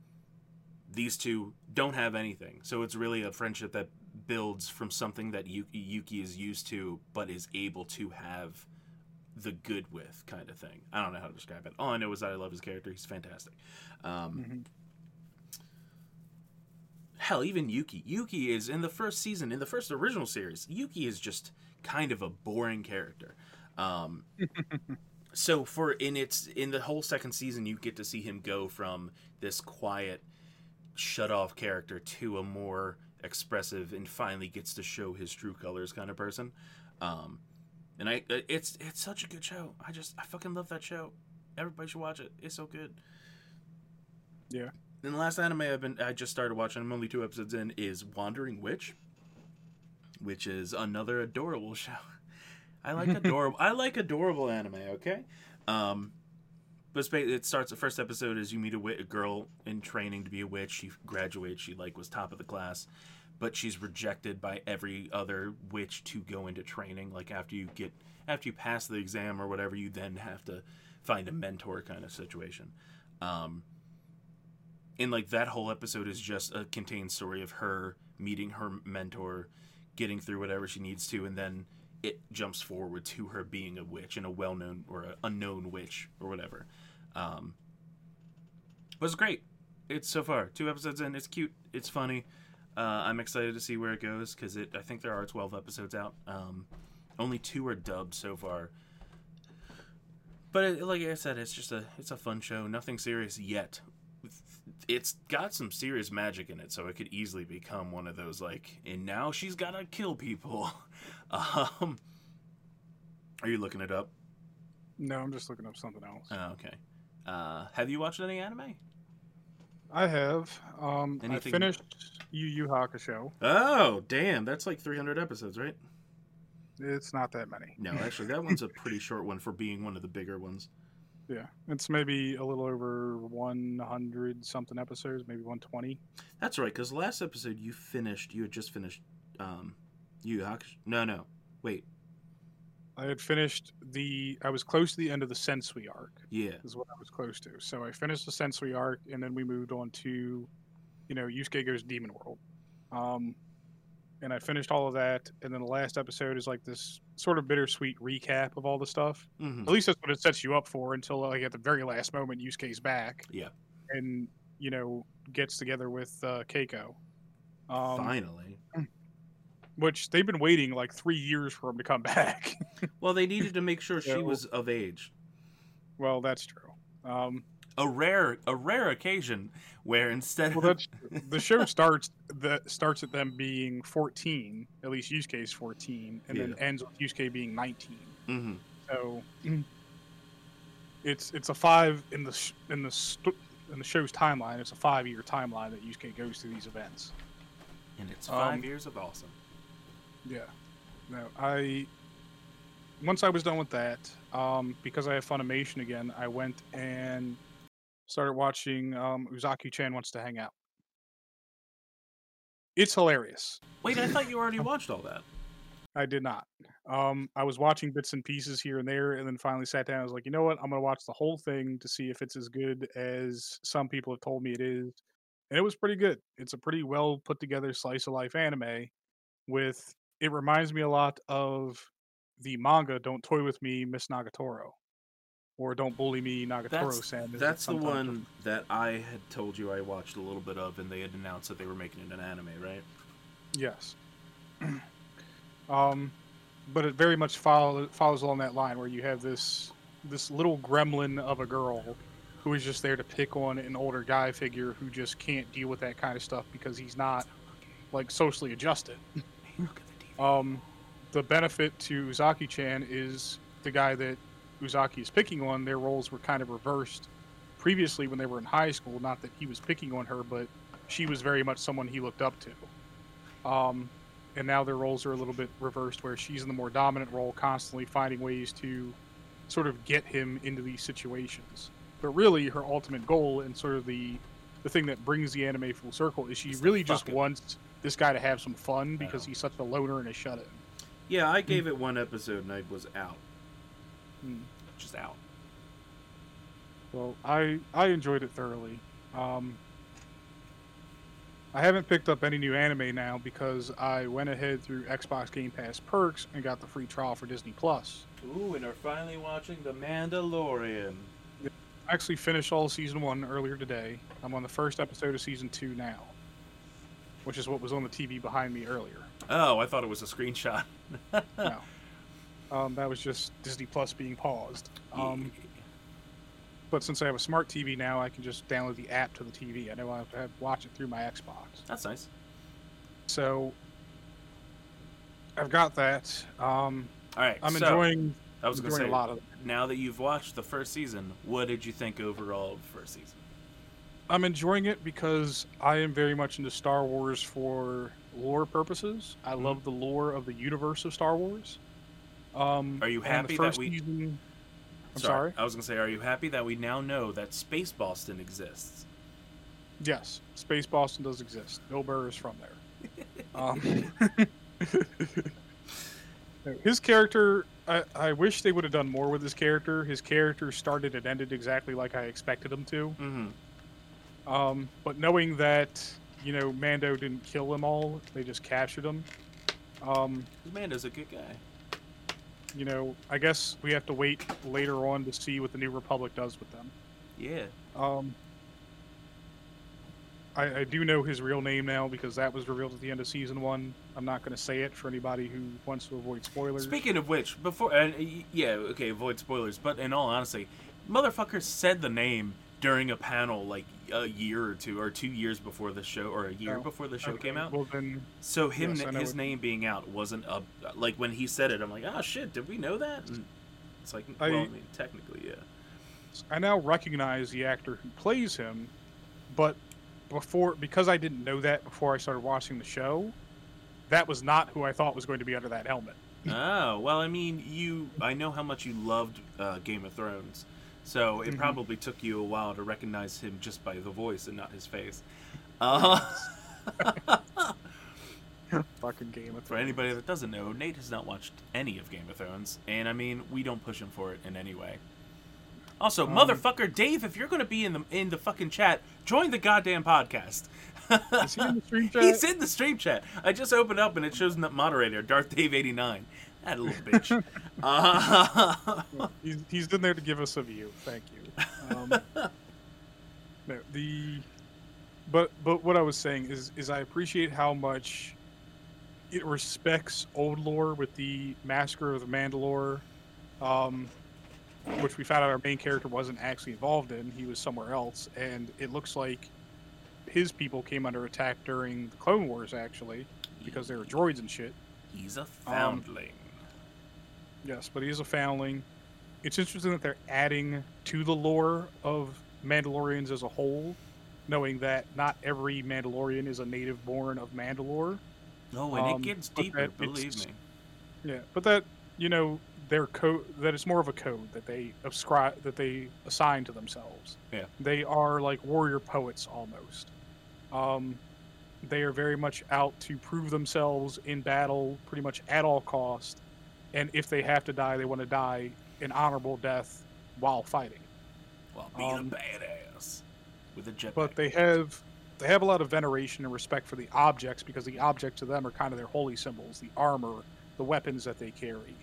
these two don't have anything, so it's really a friendship that builds from something that Yuki, Yuki is used to, but is able to have the good with kind of thing. I don't know how to describe it. All I know is that I love his character. He's fantastic. Um, Mhm. hell, even Yuki. Yuki is in the first season, in the first original series. Yuki is just kind of a boring character. Um, so for in its in the whole second season, you get to see him go from this quiet, shut off character to a more expressive and finally gets to show his true colors kind of person. Um, and I, it's it's such a good show. I just I fucking love that show. Everybody should watch it. It's so good. Yeah. And the last anime I've been I just started watching. I'm only two episodes in. Is Wandering Witch, which is another adorable show. I like adorable. I like adorable anime. Okay. Um, but it starts. The first episode is you meet a, wi- a girl in training to be a witch. She graduates. She like was top of the class, but she's rejected by every other witch to go into training. Like after you get after you pass the exam or whatever, you then have to find a mentor kind of situation. Um, and like that whole episode is just a contained story of her meeting her mentor, getting through whatever she needs to, and then it jumps forward to her being a witch and a well-known or a unknown witch or whatever. Um, but it's great. It's so far two episodes in. It's cute. It's funny. Uh, I'm excited to see where it goes because it. I think there are 12 episodes out. Um, only two are dubbed so far. But it, like I said, it's just a it's a fun show. Nothing serious yet. It's got some serious magic in it, so it could easily become one of those like. And now she's gotta kill people. um, are you looking it up? No, I'm just looking up something else. Oh, okay. Uh, have you watched any anime? I have. Um, Anything- I finished Yu Yu Hakusho. Oh, damn! That's like 300 episodes, right? It's not that many. No, actually, that one's a pretty short one for being one of the bigger ones. Yeah, it's maybe a little over 100 something episodes, maybe 120. That's right, because last episode you finished. You had just finished. Um, you Hakush- no no wait I had finished the. I was close to the end of the Sensui arc. yeah Is what I was close to. So I finished the Sensui arc, and then we moved on to, you know, Yusuke goes Demon World. Um, and I finished all of that, and then the last episode is like this sort of bittersweet recap of all the stuff. hmm At least that's what it sets you up for until like at the very last moment, Yusuke's back. Yeah. And you know gets together with uh, Keiko. Um, finally. Which they've been waiting like three years for him to come back. Well, they needed to make sure she was of age. well, that's true. Um, A rare a rare occasion where instead well, of the show starts that starts at them being 14, at least Yusuke 14, and then ends with Yusuke being 19. hmm So it's it's a five in the sh- in the st- in the show's timeline. It's a five year timeline that Yusuke goes through these events. and it's five Um, years of awesome. Yeah. No, I once I was done with that, um, because I have Funimation again, I went and started watching um, Uzaki Chan wants to hang out. It's hilarious. Wait, I thought you already watched all that. I did not. Um, I was watching bits and pieces here and there, and then finally sat down. I was like, you know what? I'm gonna watch the whole thing to see if it's as good as some people have told me it is. And it was pretty good. It's a pretty well put together slice of life anime. With it reminds me a lot of the manga "Don't Toy with Me, Miss Nagatoro," or "Don't Bully Me, Nagatoro-san." it's That's the one that I had told you I watched a little bit of, and they had announced that they were making it an anime, right? Yes. um, but it very much follow, follows along that line where you have this this little gremlin of a girl who is just there to pick on an older guy figure who just can't deal with that kind of stuff because he's not like socially adjusted. Look at the Um, the benefit to Uzaki-chan is the guy that Uzaki is picking on. Their roles were kind of reversed previously when they were in high school. Not that he was picking on her, but she was very much someone he looked up to. Um, and now their roles are a little bit reversed, where she's in the more dominant role, constantly finding ways to sort of get him into these situations. But really, her ultimate goal and sort of the the thing that brings the anime full circle is she really just wants this guy to have some fun because he's such a loner and a shut in. Yeah, I gave it one episode and I was out. Hmm. Just out. Well, I I enjoyed it thoroughly. Um, I haven't picked up any new anime now because I went ahead through Xbox Game Pass perks and got the free trial for Disney Plus. Ooh, and are finally watching The Mandalorian. I actually finished all of season one earlier today. I'm on the first episode of season two now, which is what was on the TV behind me earlier. Oh, I thought it was a screenshot. No. Um, that was just Disney Plus being paused. Um, but since I have a smart TV now, I can just download the app to the TV. I know I have to watch it through my Xbox. That's nice. So I've got that. Um, All right, I'm so, enjoying, I was gonna enjoying say, a lot of it. now that you've watched the first season, what did you think overall of the first season? I'm enjoying it because I am very much into Star Wars for lore purposes. I Mhm. love the lore of the universe of Star Wars. Um, Are you happy that we- Season, I'm sorry. I was gonna say, are you happy that we now know that Space Boston exists? Yes, Space Boston does exist. Bill Burr is from there. Um, his character, I, I wish they would have done more with his character. His character started and ended exactly like I expected him to. Mm-hmm. Um, but knowing that, you know, Mando didn't kill them all, they just captured them. Um, Mando's a good guy. you know, I guess we have to wait later on to see what the New Republic does with them. Yeah. Um, I, I do know his real name now because that was revealed at the end of season one. I'm not going to say it for anybody who wants to avoid spoilers. Speaking of which, before, uh, yeah, okay, avoid spoilers. But in all honesty, motherfucker said the name during a panel like a year or two, or two years before the show, or a year Oh, before the show Okay, came out. Well, then, So him, Yes, his name being out wasn't a like when he said it. I'm like, oh shit, did we know that? And it's like, I- well, I mean, technically, yeah. I now recognize the actor who plays him, but before because I didn't know that before I started watching the show, that was not who I thought was going to be under that helmet. oh well, I mean, you. I know how much you loved uh, Game of Thrones, So it Mhm. probably took you a while to recognize him just by the voice and not his face. Uh, Fucking Game of Thrones. for anybody that doesn't know, Nate has not watched any of Game of Thrones, and I mean, we don't push him for it in any way. Also, Um, motherfucker, Dave, if you're gonna be in the in the fucking chat, join the goddamn podcast. Is he in the stream chat? He's in the stream chat. I just opened up and it shows the moderator, Darth Dave eighty nine. That little bitch. uh, he's, he's in there to give us a view. Thank you. Um, no, the but but what I was saying is is I appreciate how much it respects old lore with the Massacre of the Mandalore, um, which we found out our main character wasn't actually involved in. He was somewhere else, and it looks like his people came under attack during the Clone Wars actually because they were droids and shit. he's a foundling. Yes, but he is a foundling. It's interesting that they're adding to the lore of Mandalorians as a whole, knowing that not every Mandalorian is a native born of Mandalore. No, and um, it gets deeper. Believe me. Yeah, but that you know their code that it's more of a code that they ascribe that they assign to themselves. Yeah. they are like warrior poets almost. Um, they are very much out to prove themselves in battle, pretty much at all cost. And if they have to die, they want to die an honorable death while fighting. While being um, a badass with a jetpack. But they have they have a lot of veneration and respect for the objects because the objects to them are kind of their holy symbols, the armor, the weapons that they carry.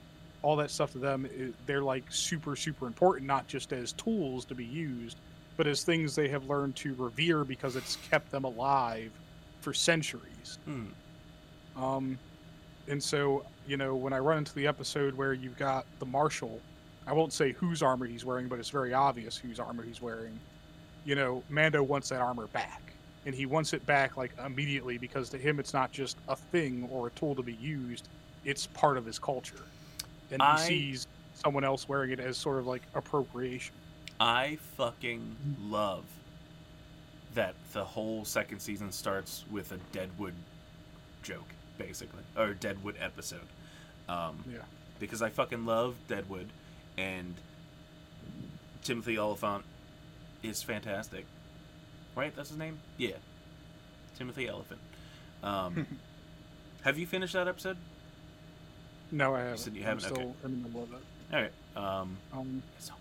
All that stuff to them, they're like super, super important, not just as tools to be used, but as things they have learned to revere because it's kept them alive for centuries. Hmm. Um, and so, you know, when I run into the episode where you've got the marshal, I won't say whose armor he's wearing, but it's very obvious whose armor he's wearing. You know, Mando wants that armor back. And he wants it back like immediately because to him it's not just a thing or a tool to be used, it's part of his culture. And he sees someone else wearing it as sort of like appropriation. I fucking love that the whole second season starts with a Deadwood joke, basically, or Deadwood episode. Um, Yeah. Because I fucking love Deadwood, and Timothy Olyphant is fantastic. Right? That's his name? Yeah. Timothy Elephant. Um, have you finished that episode? No, I haven't. said you I'm haven't? still Okay. in the middle of it. All right. Um, Um, it's so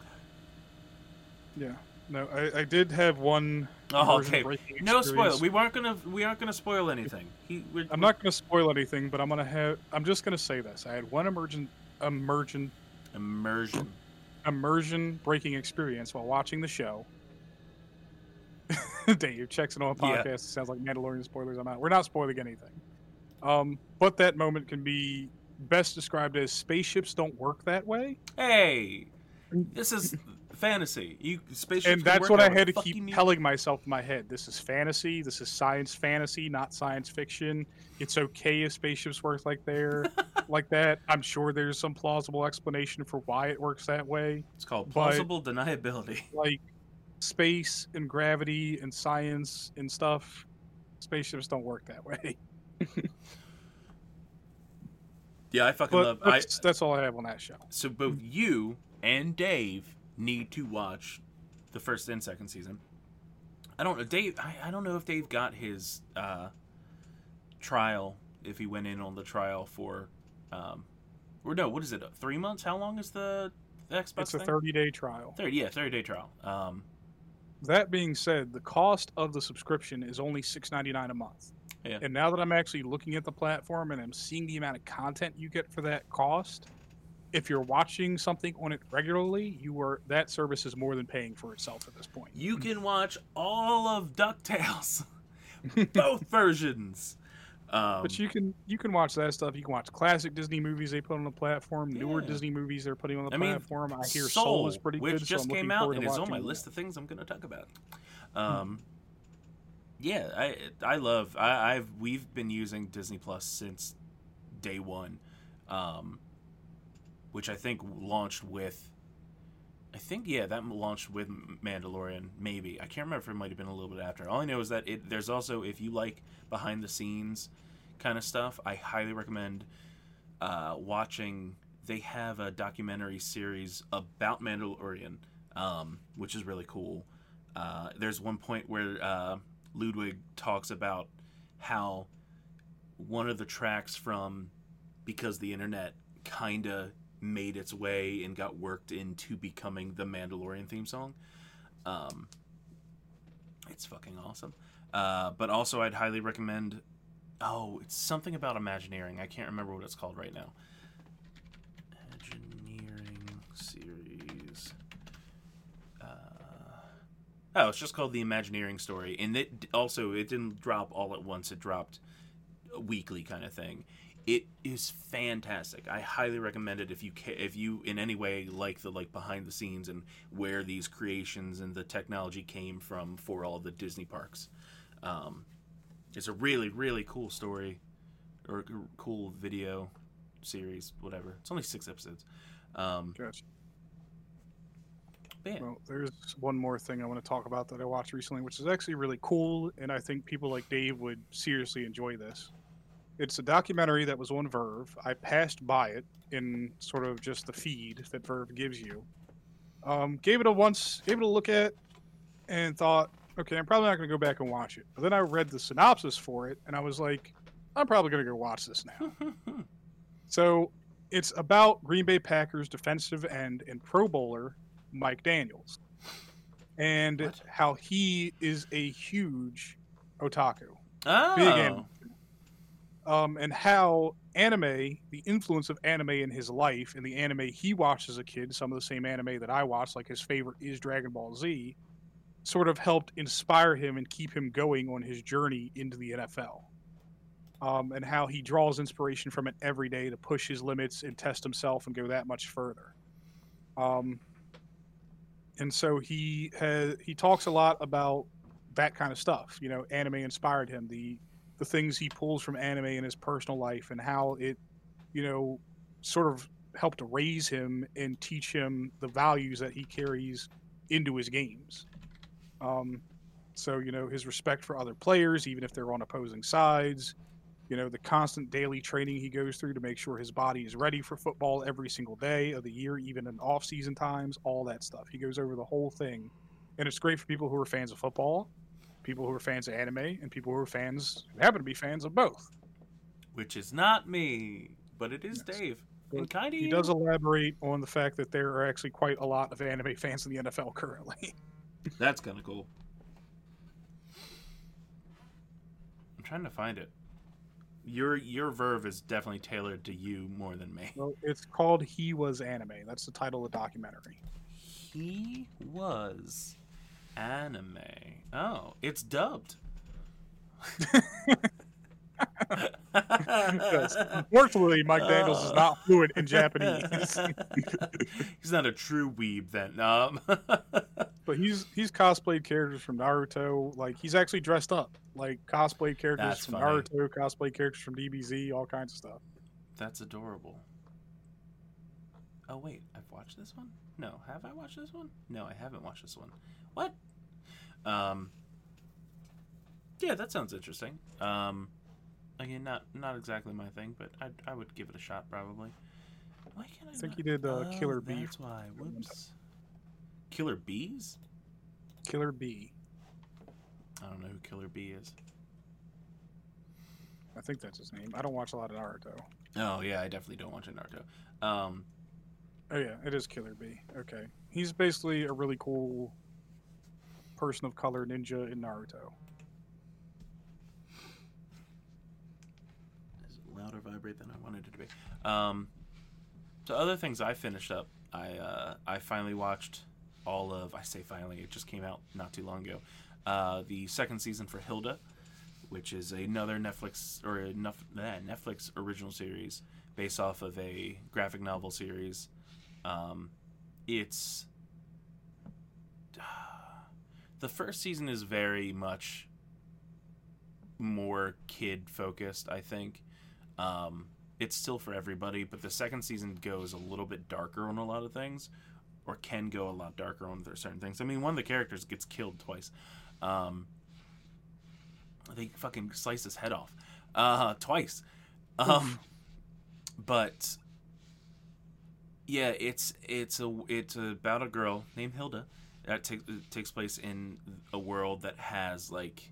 good. yeah. No, I, I did have one. Oh, okay. No spoiler. experience. We weren't gonna. We aren't gonna spoil anything. He. We're, I'm not going to spoil anything, but I'm to have. I'm just going to say this. I had one emergent, immersion, immersion. immersion breaking experience while watching the show. Dave checks it on a Yeah. podcast. It sounds like Mandalorian spoilers. I'm out. We're not spoiling anything. Um, but that moment can be best described as spaceships don't work that way, Hey, this is fantasy. You spaceships. and that's what I had to keep need. telling myself in my head. This is fantasy. This is science fantasy, not science fiction. It's okay if spaceships work like there, like that. I'm sure there's some plausible explanation for why it works that way. It's called but- plausible deniability. Like space and gravity and science and stuff. Spaceships don't work that way. Yeah, I fucking But love. I that's, that's all I have on that show. so both you and Dave need to watch the first and second season. I don't know, Dave. I, I don't know if Dave got his uh, trial. If he went in on the trial for, um, or no, what is it? Three months? How long is the, the Xbox It's a thing? 30 day trial. Thirty, yeah, thirty day trial. Um, That being said, the cost of the subscription is only $6.99 a month. Yeah. And now that I'm actually looking at the platform and I'm seeing the amount of content you get for that cost, if you're watching something on it regularly, you are that service is more than paying for itself at this point. you can watch all of Ducktales, both versions. Um, But you can you can watch that stuff. You can watch classic Disney movies they put on the platform, newer Disney movies they're putting on the I mean, platform. I hear Soul, Soul, is pretty which good, just so came out and is on my watching list that. of things I'm going to talk about. Um, yeah, I I love I, I've we've been using Disney Plus since day one, um, which I think launched with. I think yeah, that launched with Mandalorian. Maybe I can't remember if it might have been a little bit after. All I know is that it there's also if you like behind the scenes kind of stuff, I highly recommend uh, watching. They have a documentary series about Mandalorian um, which is really cool. Uh, there's one point where uh, Ludwig talks about how one of the tracks from because the internet kind of made its way and got worked into becoming the Mandalorian theme song. Um, it's fucking awesome. Uh, but also, I'd highly recommend. Oh, it's something about Imagineering. I can't remember what it's called right now. Imagineering series. Uh, oh, it's just called the Imagineering story, and it also it didn't drop all at once. It dropped weekly kind of thing. It is fantastic. I highly recommend it if you ca- if you in any way like the like behind the scenes and where these creations and the technology came from for all the Disney parks. Um, it's a really really cool story or cool video series, whatever. It's only six episodes. Um, Gotcha. yeah. Well, there's one more thing I want to talk about that I watched recently, which is actually really cool, and I think people like Dave would seriously enjoy this. It's a documentary that was on VRV. I passed by it in sort of just the feed that VRV gives you. Um, gave it a once, gave it a look at, and thought, okay, I'm probably not going to go back and watch it. But then I read the synopsis for it, and I was like, I'm probably going to go watch this now. So it's about Green Bay Packers defensive end and Pro Bowler Mike Daniels, and What? how he is a huge otaku, oh, big um, and how anime, the influence of anime in his life, and the anime he watched as a kid, some of the same anime that I watched, like his favorite is Dragon Ball Z, sort of helped inspire him and keep him going on his journey into the NFL. Um, and how he draws inspiration from it every day to push his limits and test himself and go that much further. Um, and so he has he talks a lot about that kind of stuff. You know, anime inspired him. The the things he pulls from anime in his personal life and how it, you know, sort of helped raise him and teach him the values that he carries into his games. Um, so you know his respect for other players, even if they're on opposing sides. You know the constant daily training he goes through to make sure his body is ready for football every single day of the year, even in off-season times. All that stuff. He goes over the whole thing, and it's great for people who are fans of football, people who are fans of anime, and people who are fans who happen to be fans of both. which is not me, but it is Yes. Dave. And kind of He does elaborate on the fact that there are actually quite a lot of anime fans in the NFL currently. That's kind of cool. I'm trying to find it. Your your VRV is definitely tailored to you more than me. well, it's called He Was Anime. That's the title of the documentary. He was anime. Oh, it's dubbed. Fortunately, Mike Daniels is not fluent in Japanese, He's not a true weeb then. Um, but he's he's cosplayed characters from Naruto. Like he's actually dressed up like cosplay characters That's from funny. Naruto, cosplay characters from DBZ, all kinds of stuff. That's adorable. Oh wait, I've watched this one? No, have I watched this one? No, I haven't watched this one. What? Um Yeah, that sounds interesting. Um again, not not exactly my thing, but I I would give it a shot probably. Why can't I I think not- he did uh, Oh, Killer Bee. That's why. Whoops. Killer Bees? Killer Bee. I don't know who Killer Bee is. I think that's his name. I don't watch a lot of Naruto. Oh yeah, I definitely don't watch Naruto. Um Oh yeah, it is Killer Bee. Okay, he's basically a really cool person of color ninja in Naruto. is it louder vibrate than I wanted it to be. Um, so other things I finished up, I uh, I finally watched all of. I say finally, it just came out not too long ago. Uh, the second season for Hilda, which is another Netflix or Nef- eh, Netflix original series based off of a graphic novel series. Um, it's the first season is very much more kid focused, I think. Um, it's still for everybody, but the second season goes a little bit darker on a lot of things, or can go a lot darker on certain things. I mean, one of the characters gets killed twice. Um, they fucking slice his head off uh, twice. Um, but Yeah, it's it's a it's about a girl named Hilda that takes takes place in a world that has like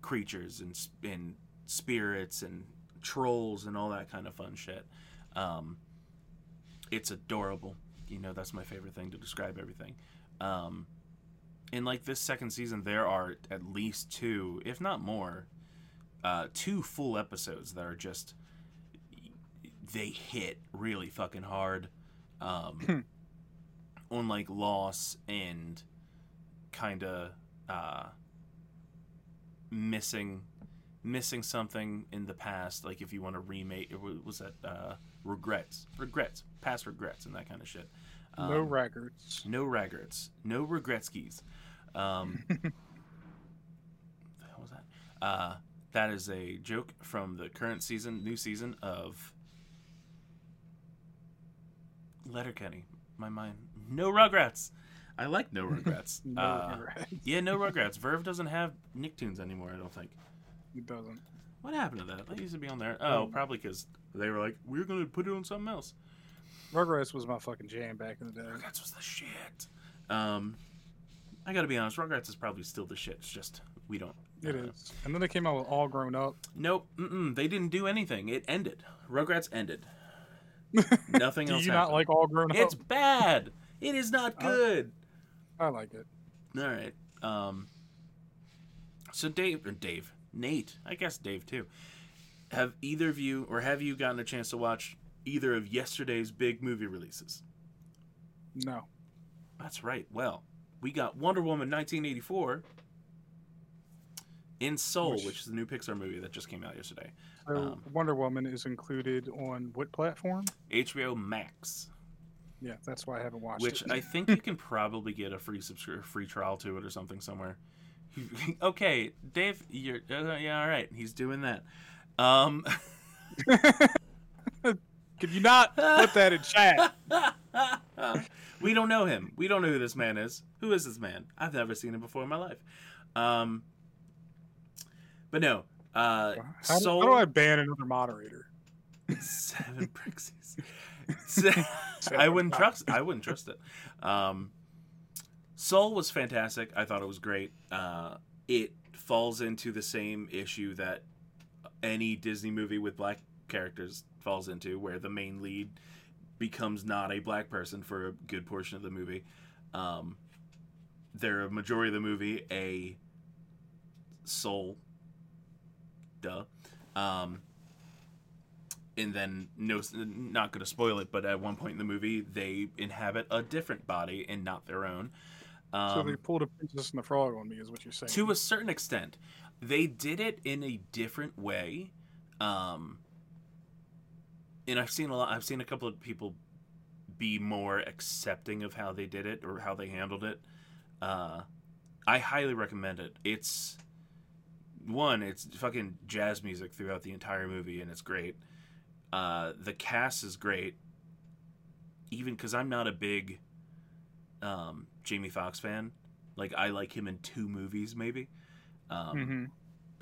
creatures and and spirits and trolls and all that kind of fun shit. Um, it's adorable. You know, that's my favorite thing to describe everything. Um, in like this second season, there are at least two, if not more, uh, two full episodes that are just they hit really fucking hard um, on like loss and kind of uh, missing missing something in the past like if you want to remake what was that uh, regrets regrets past regrets and that kind of shit. No Um, records. no regrets no regretskis um the hell was that? Uh that is a joke from the current season new season of letterkenny my mind no regrets i like no regrets No uh, regrets. yeah no regrets VRV doesn't have nicktoons anymore i don't think It doesn't. what happened to that that used to be on there oh probably because they were like we're gonna put it on something else Rugrats was my fucking jam back in the day. Rugrats was the shit. Um, I gotta be honest, Rugrats is probably still the shit. It's just we don't. It uh, is. And then they came out with All Grown Up. Nope. They didn't do anything. It ended. Rugrats ended. Nothing Do else. you not like All grown up? It's bad. It is not I- good. I like it. All right. Um. So Dave or Dave, Nate, I guess Dave too. Have either of you, or have you gotten a chance to watch either of yesterday's big movie releases? No. That's right. Well, we got Wonder Woman 1984 in Soul, which is the new Pixar movie that just came out yesterday. So Um, Wonder Woman is included on what platform? HBO Max, Yeah, that's why I haven't watched which it. Which I think you can probably get a free subscri- free trial to it or something somewhere. okay, Dave, you're uh, yeah, all right. He's doing that. Um, Could you not put that in chat? we don't know him. We don't know who this man is. Who is this man? I've never seen him before in my life. Um, but no. Uh, How, do- Soul. how do I ban another moderator? Seven Prixies. I wouldn't trust. I wouldn't trust it. Um, Soul was fantastic. I thought it was great. Uh, it falls into the same issue that any Disney movie with black characters falls into, where the main lead becomes not a black person for a good portion of the movie. Um, they're a majority of the movie a soul. Duh. Um, and then no not going to spoil it but at one point in the movie they inhabit a different body and not their own um, so they pulled a Princess and the Frog on me, is what you're saying. to a certain extent they did it in a different way um, and i've seen a lot i've seen a couple of people be more accepting of how they did it or how they handled it uh, i highly recommend it it's one it's fucking jazz music throughout the entire movie and it's great uh, the cast is great even because i'm not a big um, jamie Foxx fan like i like him in two movies maybe um, hmm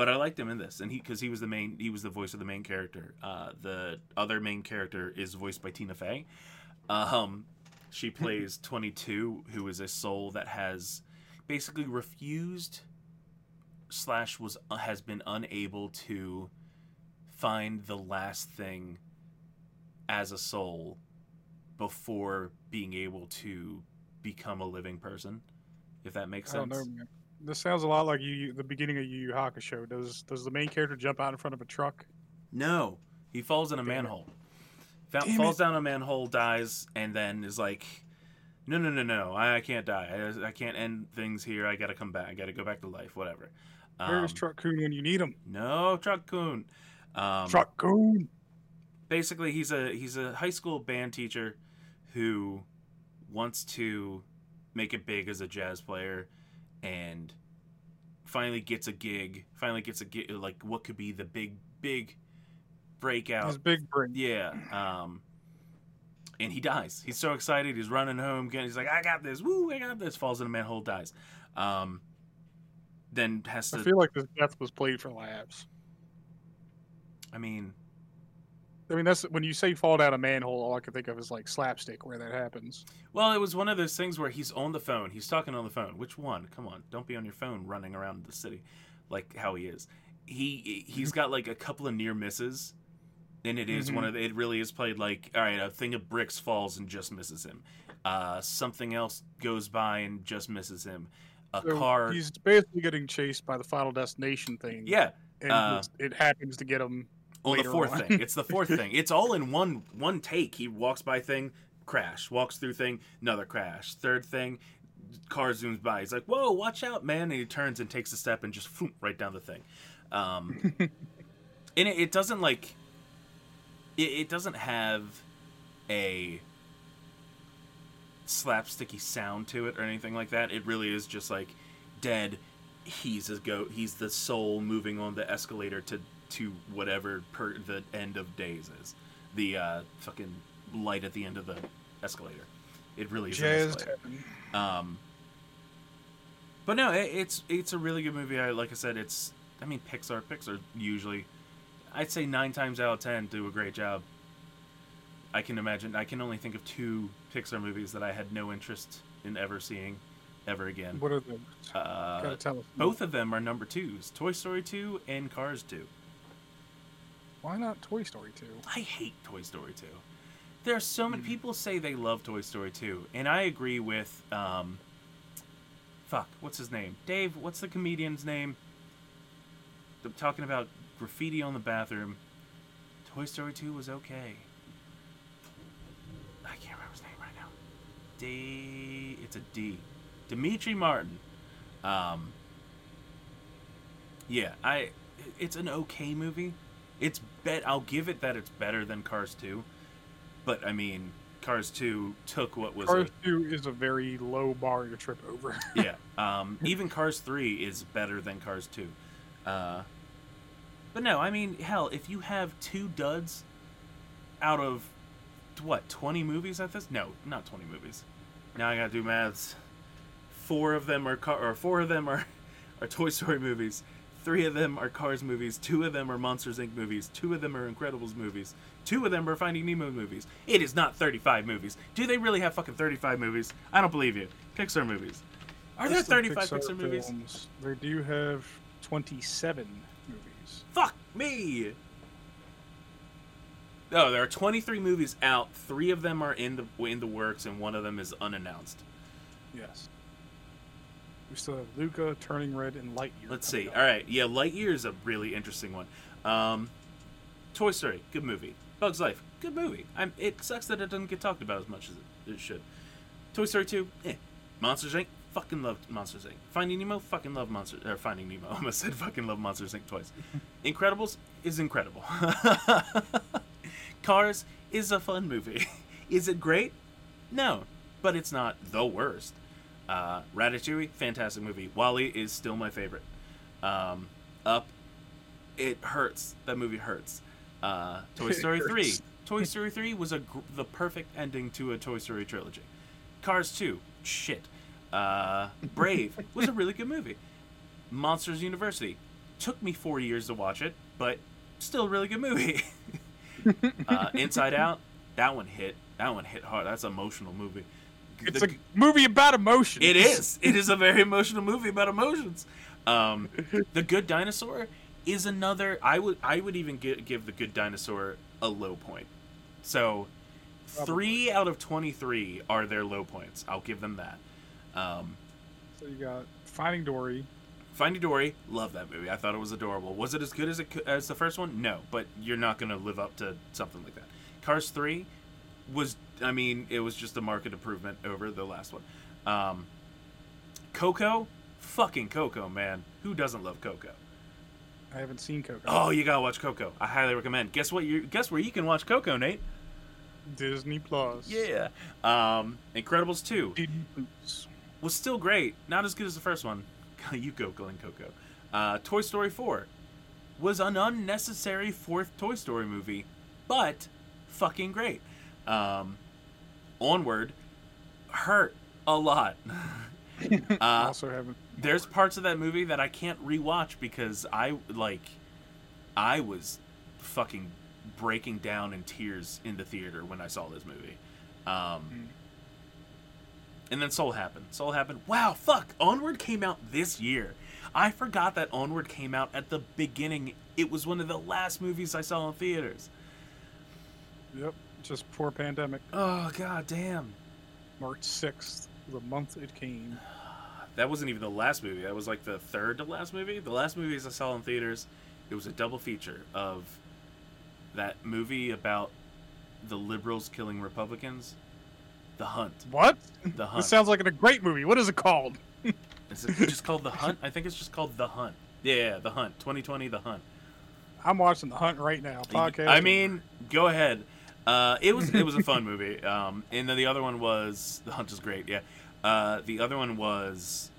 but I liked him in this, and he because he was the main, he was the voice of the main character. Uh, the other main character is voiced by Tina Fey. Um, she plays Twenty Two, who is a soul that has basically refused slash was uh, has been unable to find the last thing as a soul before being able to become a living person. If that makes I don't sense. know. This sounds a lot like you, the beginning of Yu Yu Hakusho. Does does the main character jump out in front of a truck? No, he falls in a Damn manhole. Fa- falls it. down a manhole, dies, and then is like, "No, no, no, no! I, I can't die. I, I can't end things here. I gotta come back. I gotta go back to life. Whatever." Um, Where's Truck-kun when you need him? No, Truck-kun. Um, Truck-kun. basically he's a he's a high school band teacher who wants to make it big as a jazz player and finally gets a gig finally gets a gig like what could be the big big breakout His big brain. yeah um and he dies he's so excited he's running home getting he's like i got this woo i got this falls in a manhole dies um then has to. I feel like this death was played for laughs. I mean, I mean, that's when you say fall down a manhole. All I can think of is like slapstick, where that happens. Well, it was one of those things where he's on the phone. He's talking on the phone. Which one? Come on, don't be on your phone running around the city, like how he is. He he's got like a couple of near misses, and it is one of the, it really is played like all right, a thing of bricks falls and just misses him. Uh, something else goes by and just misses him. A So car. He's basically getting chased by the Final Destination thing. Yeah, and uh, it happens to get him. on the fourth on. thing. It's the fourth thing. It's all in one one take. He walks by thing, crash. Walks through thing, another crash. Third thing, car zooms by. He's like, "Whoa, watch out, man!" And he turns and takes a step and just floop, right down the thing. Um, and it, it doesn't like. It, it doesn't have a slapsticky sound to it or anything like that. It really is just like dead. He's a go. He's the soul moving on the escalator to to whatever per the end of days is. The uh, fucking light at the end of the escalator. It really is. an Jazzed escalator. Um, but no, it, it's it's a really good movie. I like I said, it's I mean Pixar. Pixar usually, I'd say nine times out of ten do a great job. I can imagine. I can only think of two Pixar movies that I had no interest in ever seeing, ever again. What are those? Uh, both of them are number twos: Toy Story two and Cars two. Why not Toy Story 2? I hate Toy Story 2. There are so many people say they love Toy Story 2, and I agree with um fuck, what's his name? Dave, what's the comedian's name? I'm talking about graffiti on the bathroom. Toy Story 2 was okay. I can't remember his name right now. D it's a D. Demetri Martin. Um Yeah, I it's an okay movie. It's bet I'll give it that it's better than Cars 2. But I mean, Cars 2 took what was Cars 2 is a very low bar to trip over. yeah. Um, even Cars 3 is better than Cars 2. Uh, but no, I mean, hell, if you have two duds out of what, 20 movies at this? No, not 20 movies. Now I got to do maths. 4 of them are car or 4 of them are are Toy Story movies. Three of them are Cars movies. Two of them are Monsters Inc. movies. Two of them are Incredibles movies. Two of them are Finding Nemo movies. It is not 35 movies. Do they really have fucking 35 movies? I don't believe you. Pixar movies. Are there List of 35 Pixar, movies? films, They do have 27 movies. Fuck me. No, there are 23 movies out. Three of them are in the in the works, and one of them is unannounced. Yes. We still have Luca, Turning Red, and Lightyear. Let's see. up. All right, yeah, Lightyear is a really interesting one. Um, Toy Story, good movie. Bugs Life, good movie. I'm, it sucks that it doesn't get talked about as much as it, it should. Toy Story 2, eh. Monsters Inc. Fucking love Monsters Inc. Finding Nemo, fucking love Monsters. Or Finding Nemo. I almost said fucking love Monsters Inc. twice. Incredibles is incredible. Cars is a fun movie. is it great? No, but it's not the worst. Uh, Ratatouille, fantastic movie. WALL-E is still my favorite. Um, Up, it hurts. That movie hurts. Uh, Toy Story three. Toy Story three was a gr- the perfect ending to a Toy Story trilogy. Cars two, shit. Uh, Brave was a really good movie. Monsters University took me four years to watch it, but still a really good movie. uh, Inside Out, that one hit. That one hit hard. That's an emotional movie. It's The- a movie about emotions. it is. It is a very emotional movie about emotions. Um, the Good Dinosaur is another. I would. I would even give, give the Good Dinosaur a low point. So, three out of twenty-three are their low points. I'll give them that. Um, So you got Finding Dory. Finding Dory, love that movie. I thought it was adorable. Was it as good as it as the first one? No, but you're not gonna live up to something like that. Cars three was, I mean, it was just a market improvement over the last one. Um, Coco, fucking Coco, man. Who doesn't love Coco? I haven't seen Coco. Oh, you gotta watch Coco. I highly recommend. Guess what? You guess where you can watch Coco, Nate? Disney Plus. Yeah. Um, Incredibles two. Disney Plus. was still great. Not as good as the first one. you go, Glen Coco. Uh, Toy Story 4 was an unnecessary fourth Toy Story movie, but fucking great. Um, Onward hurt a lot. uh, also haven't. there's parts of that movie that I can't rewatch because I like I was fucking breaking down in tears in the theater when I saw this movie. Um, Mm. And then Soul happened. Soul happened. Wow, fuck! Onward came out this year. I forgot that Onward came out at the beginning. It was one of the last movies I saw in theaters. Yep. Just poor pandemic. Oh god damn! March sixth, the month it came. That wasn't even the last movie. That was like the third to last movie. The last movies I saw in theaters, it was a double feature of that movie about the liberals killing Republicans, The Hunt. What? The Hunt. This sounds like a great movie. What is it called? Is it just called The Hunt? I think it's just called The Hunt. Yeah, The Hunt. 2020 The Hunt. I'm watching The Hunt right now. Podcast. I mean, go ahead. Uh, it was it was a fun movie. Um, and then the other one was The Hunt is great. Yeah. Uh, the other one was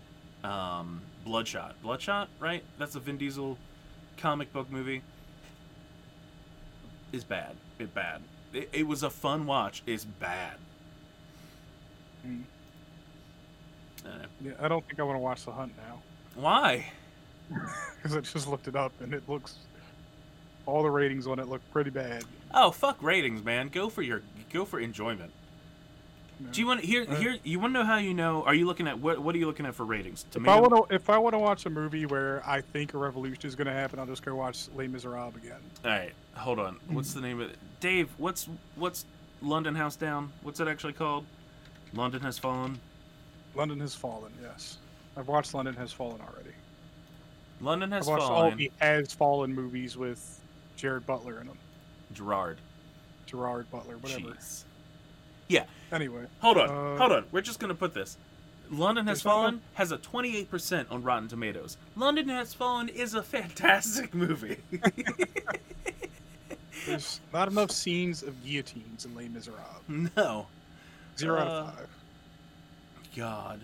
um, Bloodshot. Bloodshot, right? That's a Vin Diesel comic book movie. Is bad. It bad. It, it was a fun watch. It's bad. Mm. Uh, yeah, I don't think I want to watch The Hunt now why? because I just looked it up and it looks. All the ratings on it look pretty bad. Oh fuck ratings, man. Go for your go for enjoyment. know. Do you want to here here? You want to know how you know? Are you looking at what? What are you looking at for ratings? If I want to, if I want to watch a movie where I think a revolution is going to happen, I'll just go watch Les Miserables again. All right, hold on. What's the name of it? Dave, what's what's London House Down? What's it actually called? London Has Fallen. London Has Fallen. Yes, I've watched London Has Fallen already. London Has I've watched all Fallen. the Has Fallen movies with Jared Butler in them. Gerard. Gerard Butler, whatever. Jeez. Yeah. Anyway, Hold on, Uh, hold on. We're just gonna put this. London Has Fallen has a 28% on Rotten Tomatoes. London Has Fallen is a fantastic movie. there's not enough scenes of guillotines in Les Miserables. no. Zero out Uh, of five. God.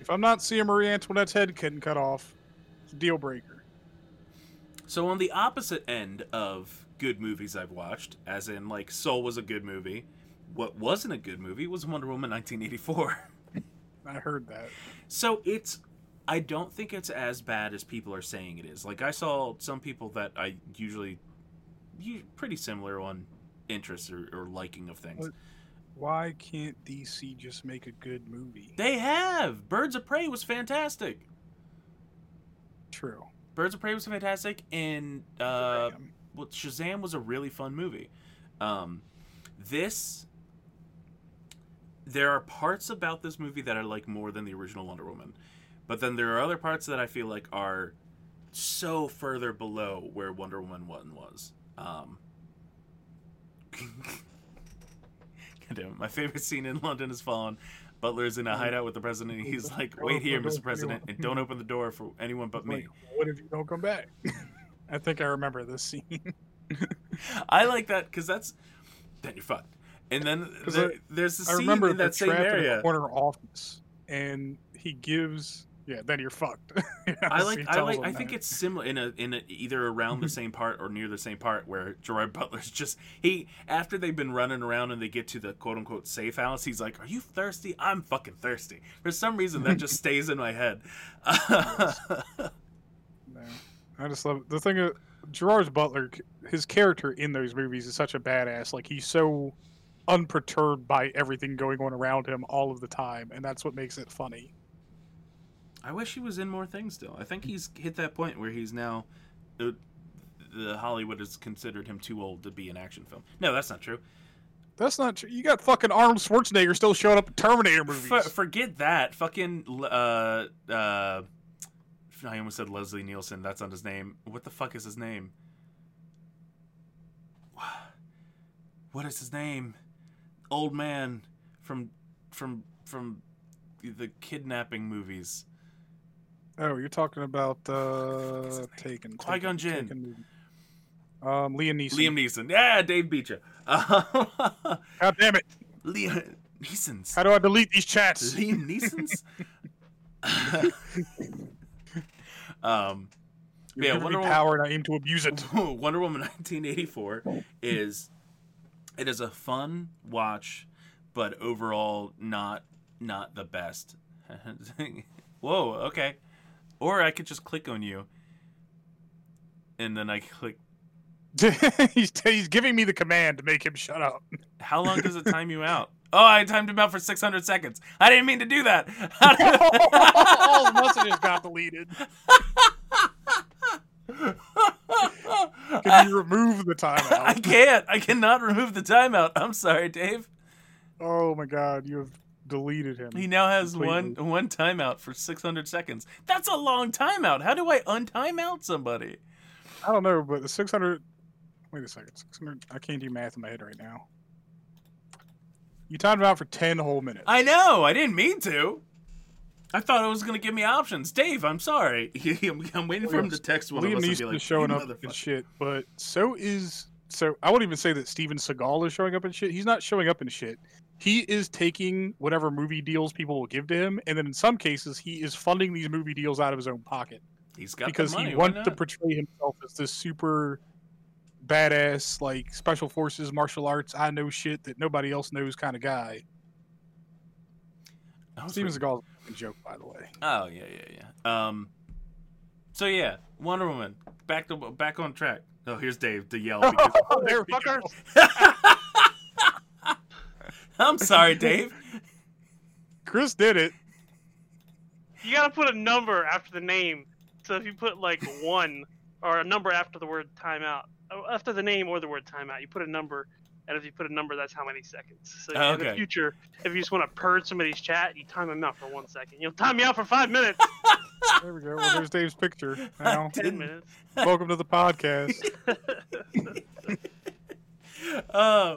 If I'm not seeing Marie Antoinette's head getting cut off, it's a deal breaker. So on the opposite end of good movies I've watched, as in like Soul was a good movie, what wasn't a good movie was Wonder Woman 1984. I heard that. so it's I don't think it's as bad as people are saying it is. Like I saw some people that I usually you pretty similar on interests or, or liking of things. Why can't DC just make a good movie? They have Birds of Prey was fantastic. True. Birds of Prey was fantastic, and uh, well, Shazam was a really fun movie. Um, this, there are parts about this movie that I like more than the original Wonder Woman, but then there are other parts that I feel like are so further below where Wonder Woman one was. Um, goddamn, my favorite scene in London has fallen. Butler's in a hideout with the president. and He's like, "Wait here, Mr. President, and don't open the door for anyone but me." What if you don't come back? I think I remember this scene. I like that because that's then you're fucked. And then there- I- there's the I scene remember in that same trapped in a area. corner office, and he gives. Yeah, then you're fucked. Yeah, I like. I like. I think that. it's similar in a in a, either around the same part or near the same part where Gerard Butler's just he after they've been running around and they get to the quote unquote safe house. He's like, "Are you thirsty? I'm fucking thirsty." For some reason, that just stays in my head. No, I just love the thing. Of, Gerard Butler, his character in those movies is such a badass. Like he's so unperturbed by everything going on around him all of the time, and that's what makes it funny. I wish he was in more things still. I think he's hit that point where he's now. Uh, the Hollywood has considered him too old to be an action film. No, that's not true. That's not true. You got fucking Arnold Schwarzenegger still showing up in Terminator movies. For, forget that. Fucking uh uh I almost said Leslie Nielsen. That's not his name. What the fuck is his name? What is his name? Old man from from from the kidnapping movies. Oh, you're talking about uh, Taken. Qui-Gon Jinn. Taken. Um, Liam Neeson. Liam Neeson. Yeah, Dave beat you. Uh, God damn it! Liam Neeson's. How do I delete these chats? Liam Neeson's. um, yeah, Wonder Woman- power, and I aim to abuse it. Wonder Woman 1984 is it is a fun watch, but overall not not the best. Whoa, okay. Or I could just click on you, and then I click he's, he's giving me the command to make him shut up. How long does it time you out? Oh, I timed him out for 600 seconds. I didn't mean to do that. All the messages got deleted. Can you remove the timeout? I can't. I cannot remove the timeout. I'm sorry, Dave. Oh my god, you have deleted him. He now has one Completely. one timeout for 600 seconds. That's a long timeout. How do I untime out somebody? I don't know, but the 600. Wait a second. 600. I can't do math in my head right now. You timed him out for 10 whole minutes. I know. I didn't mean to. I thought it was going to give me options. Dave, I'm sorry. I'm, I'm waiting for him to text one Liam of us and Neeson be like, is showing up and shit, but so is. So I wouldn't even say that Steven Seagal is showing up in shit. He's not showing up in shit. He is taking whatever movie deals people will give to him, and then in some cases, he is funding these movie deals out of his own pocket. He's got because the money. he wants to portray himself as this super badass, like special forces, martial arts, I know shit that nobody else knows kind of guy. Steven reading- Seagal's a joke, by the way. Oh yeah, yeah, yeah. Um. So yeah, Wonder Woman. Back to back on track. Oh, here's Dave to yell. Because... there we go. Fuckers. I'm sorry, Dave. Chris did it. You gotta put a number after the name. So if you put like one or a number after the word timeout, uh, after the name or the word timeout, you put a number. And if you put a number, that's how many seconds. So Oh, in the future, if you just want to purge somebody's chat, you time them out for one second. You'll time me out for five minutes, There we go. Well, there's Dave's picture. Now, ten minutes. welcome to the podcast. Uh,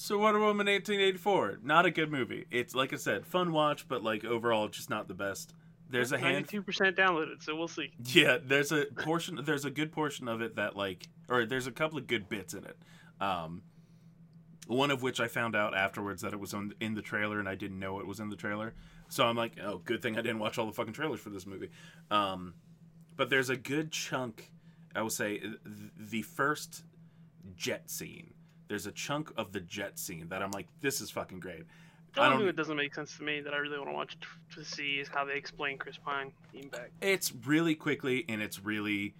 so Wonder Woman 1884, not a good movie. It's like I said, fun watch, but like overall, just not the best. There's a hand. Ninety-two percent downloaded, so we'll see. Yeah, there's a portion. There's a good portion of it that like, or there's a couple of good bits in it. Um, one of which I found out afterwards that it was on in the trailer, and I didn't know it was in the trailer. So I'm like, oh, good thing I didn't watch all the fucking trailers for this movie. Um, but there's a good chunk. I will say th- the first jet scene. There's a chunk of the jet scene that I'm like, this is fucking great. The I only don't- thing that doesn't make sense to me that I really want to watch to see is how they explain Chris Pine being back. It's really quickly, and it's really,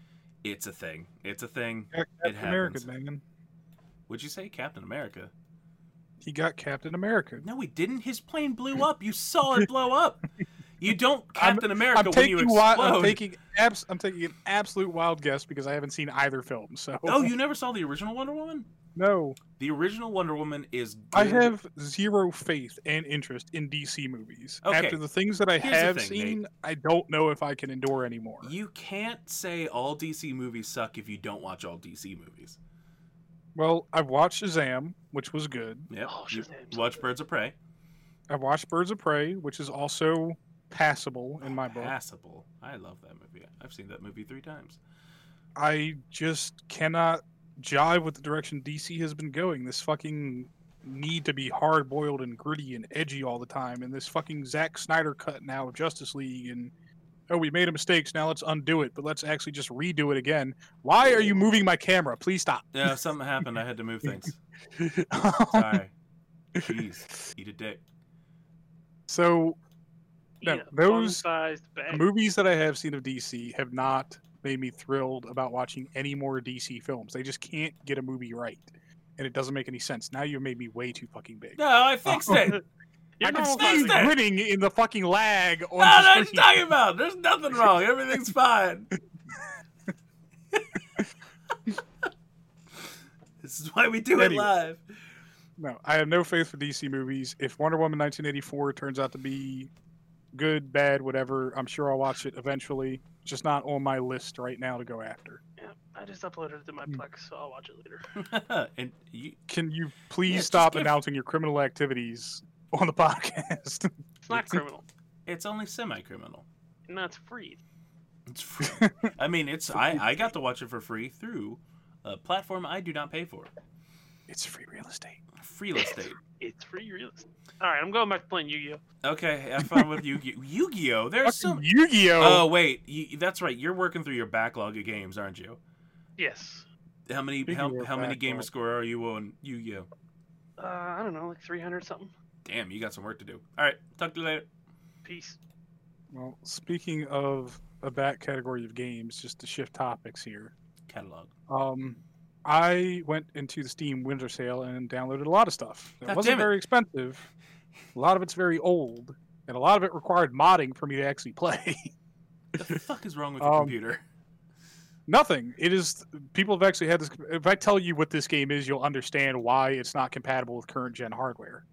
it's a thing. It's a thing. Captain America, happens. man. Would you say Captain America? He got Captain America. No, he didn't. His plane blew up. You saw it blow up. You don't I'm- Captain America I'm when taking you wi- explode. I'm taking abs- I'm taking an absolute wild guess because I haven't seen either film. So Oh, you never saw the original Wonder Woman? No. The original Wonder Woman is. Good. I have zero faith and interest in DC movies. Okay. After the things that I Here's have thing, seen, I don't know if I can endure anymore. You can't say all DC movies suck if you don't watch all DC movies. Well, I've watched Shazam, which was good. Yep. Oh, you Shazam's watch. Birds of Prey. I've watched Birds of Prey, which is also passable in my book. Passable. I love that movie. I've seen that movie three times. I just cannot jive with the direction DC has been going. This fucking need to be hard boiled and gritty and edgy all the time, and this fucking Zack Snyder cut now of Justice League and oh we made a mistake, so now let's undo it, but let's actually just redo it again. Why are you moving my camera? Please stop. Yeah, something happened. I had to move things. Sorry. Jeez. Eat a dick. so No, those fun-sized the bag. movies that I have seen of DC have not made me thrilled about watching any more DC films. They just can't get a movie right. And it doesn't make any sense. Now you made me way too fucking big. No, I fixed oh. it. You're I can see you grinning in the fucking lag on No, no, the what you talking about? There's nothing wrong. Everything's fine. this is why we do it live. No, I have no faith for DC movies. If Wonder Woman 1984 turns out to be good, bad, whatever, I'm sure I'll watch it eventually. Just not on my list right now to go after. Yeah, I just uploaded it to my Hmm. Plex, so I'll watch it later. and you, Can you please Yeah, stop give- announcing your criminal activities on the podcast? It's not criminal. it's only semi-criminal. No, it's free. It's free. I mean, it's I, I got to watch it for free through a platform I do not pay for. It's free real estate. Free real estate. It's free real estate. All right, I'm going back to playing Yu-Gi-Oh. Okay, have fun with Yu-Gi-Oh. Yu-Gi-Oh. There's so. Fucking Yu-Gi-Oh! Oh wait, you, that's right. You're working through your backlog of games, aren't you? Yes. How many Speaking how, how many gamer score are you on Yu-Gi-Oh? Uh, I don't know, like 300 something. Damn, you got some work to do. All right, talk to you later. Peace. Well, speaking of a back category of games, just to shift topics here. Catalog. Um, I went into the Steam Winter Sale and downloaded a lot of stuff. It God wasn't it. very expensive. A lot of it's very old, and a lot of it required modding for me to actually play. What the fuck is wrong with your Um, computer? Nothing. It is. People have actually had this. If I tell you what this game is, you'll understand why it's not compatible with current gen hardware.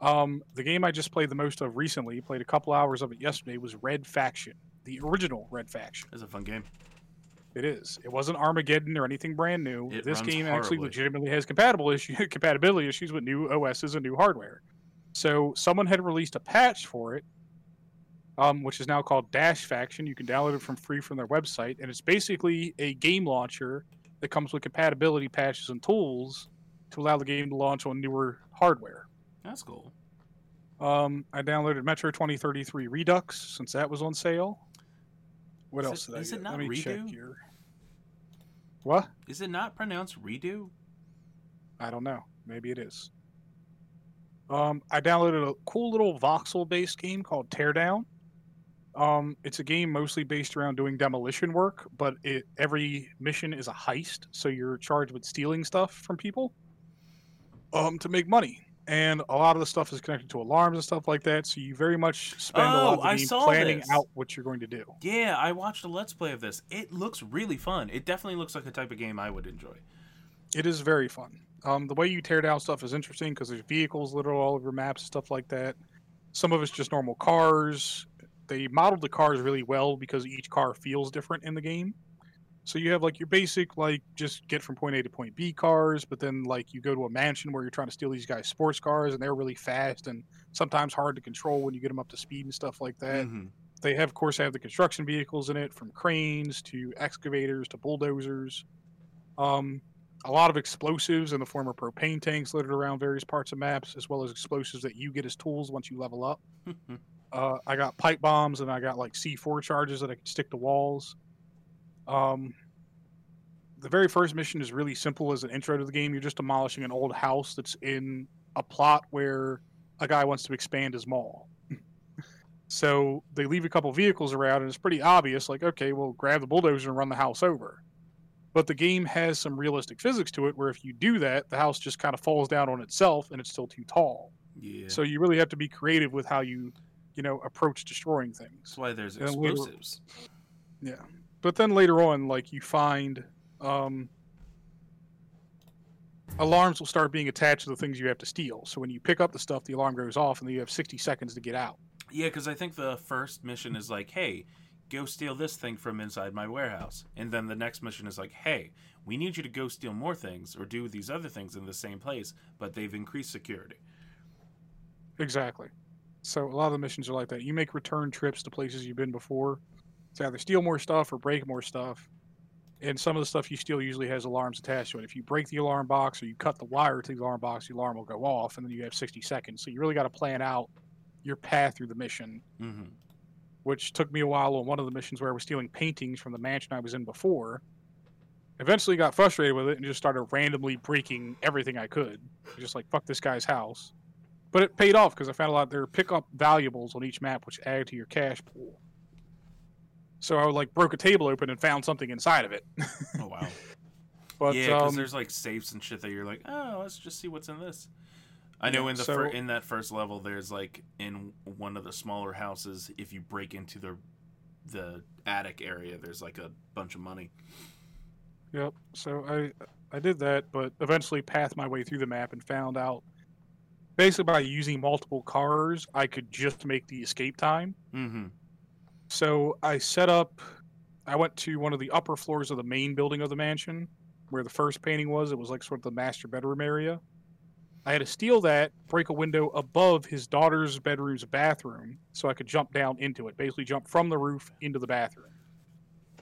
Um, the game I just played the most of recently, played a couple hours of it yesterday, was Red Faction, the original Red Faction. It's a fun game. It is. It wasn't Armageddon or anything brand new. It this game actually horribly. legitimately has compatible issue, compatibility issues with new OSs and new hardware. So someone had released a patch for it, um, which is now called Dash Faction. You can download it from free from their website, and it's basically a game launcher that comes with compatibility patches and tools to allow the game to launch on newer hardware. That's cool. Um, I downloaded Metro 2033 Redux since that was on sale. What Is else it- did I is it get? not Let me check here. What? Is it not pronounced redo? I don't know. Maybe it is. Um, I downloaded a cool little voxel-based game called Teardown. Um, it's a game mostly based around doing demolition work, but it every mission is a heist, so you're charged with stealing stuff from people um, to make money. And a lot of the stuff is connected to alarms and stuff like that, so you very much spend a lot Oh, of game planning this. out what you're going to do. Yeah, I watched a let's play of this. It looks really fun. It definitely looks like the type of game I would enjoy. It is very fun. Um, the way you tear down stuff is interesting because there's vehicles littered all over maps and stuff like that. Some of it's just normal cars. They modeled the cars really well because each car feels different in the game. So you have like your basic like just get from point A to point B cars, but then like you go to a mansion where you're trying to steal these guys' sports cars and they're really fast and sometimes hard to control when you get them up to speed and stuff like that Mhm. they have, of course, have the construction vehicles in it, from cranes to excavators to bulldozers. Um, a lot of explosives in the form of propane tanks littered around various parts of maps, as well as explosives that you get as tools once you level up. Uh, I got pipe bombs and I got like C4 charges that I can stick to walls. Um, the very first mission is really simple as an intro to the game. You're just demolishing an old house that's in a plot where a guy wants to expand his mall. so they leave a couple vehicles around, and it's pretty obvious like, okay, well, grab the bulldozer and run the house over. But the game has some realistic physics to it where if you do that, the house just kind of falls down on itself and it's still too tall. Yeah. So you really have to be creative with how you, you know, approach destroying things. That's why there's And later- explosives. Yeah. But then later on, like you find um, alarms will start being attached to the things you have to steal. So when you pick up the stuff, the alarm goes off, and then you have 60 seconds to get out. Yeah, because I think the first mission is like, hey, go steal this thing from inside my warehouse. And then the next mission is like, hey, we need you to go steal more things or do these other things in the same place, but they've increased security. Exactly. So a lot of the missions are like that. You make return trips to places you've been before to either steal more stuff or break more stuff. And some of the stuff you steal usually has alarms attached to it. If you break the alarm box or you cut the wire to the alarm box, the alarm will go off, and then you have 60 seconds. So you really got to plan out your path through the mission hmm which took me a while on one of the missions where I was stealing paintings from the mansion I was in before. Eventually got frustrated with it and just started randomly breaking everything I could. Just like, fuck this guy's house. But it paid off because I found a lot there are pick up valuables on each map which add to your cash pool. So I like broke a table open and found something inside of it. Oh, wow. But yeah, because um, there's like safes and shit that you're like, oh, let's just see what's in this. I know Yeah, in the so- fir- in that first level, there's like in one of the smaller houses, if you break into the the attic area, there's like a bunch of money. Yep. So I I did that, but eventually pathed my way through the map and found out basically by using multiple cars, I could just make the escape time. Mm-hmm. So I set up. I went to one of the upper floors of the main building of the mansion, where the first painting was. It was like sort of the master bedroom area. I had to steal that, break a window above his daughter's bedroom's bathroom, so I could jump down into it. Basically, jump from the roof into the bathroom.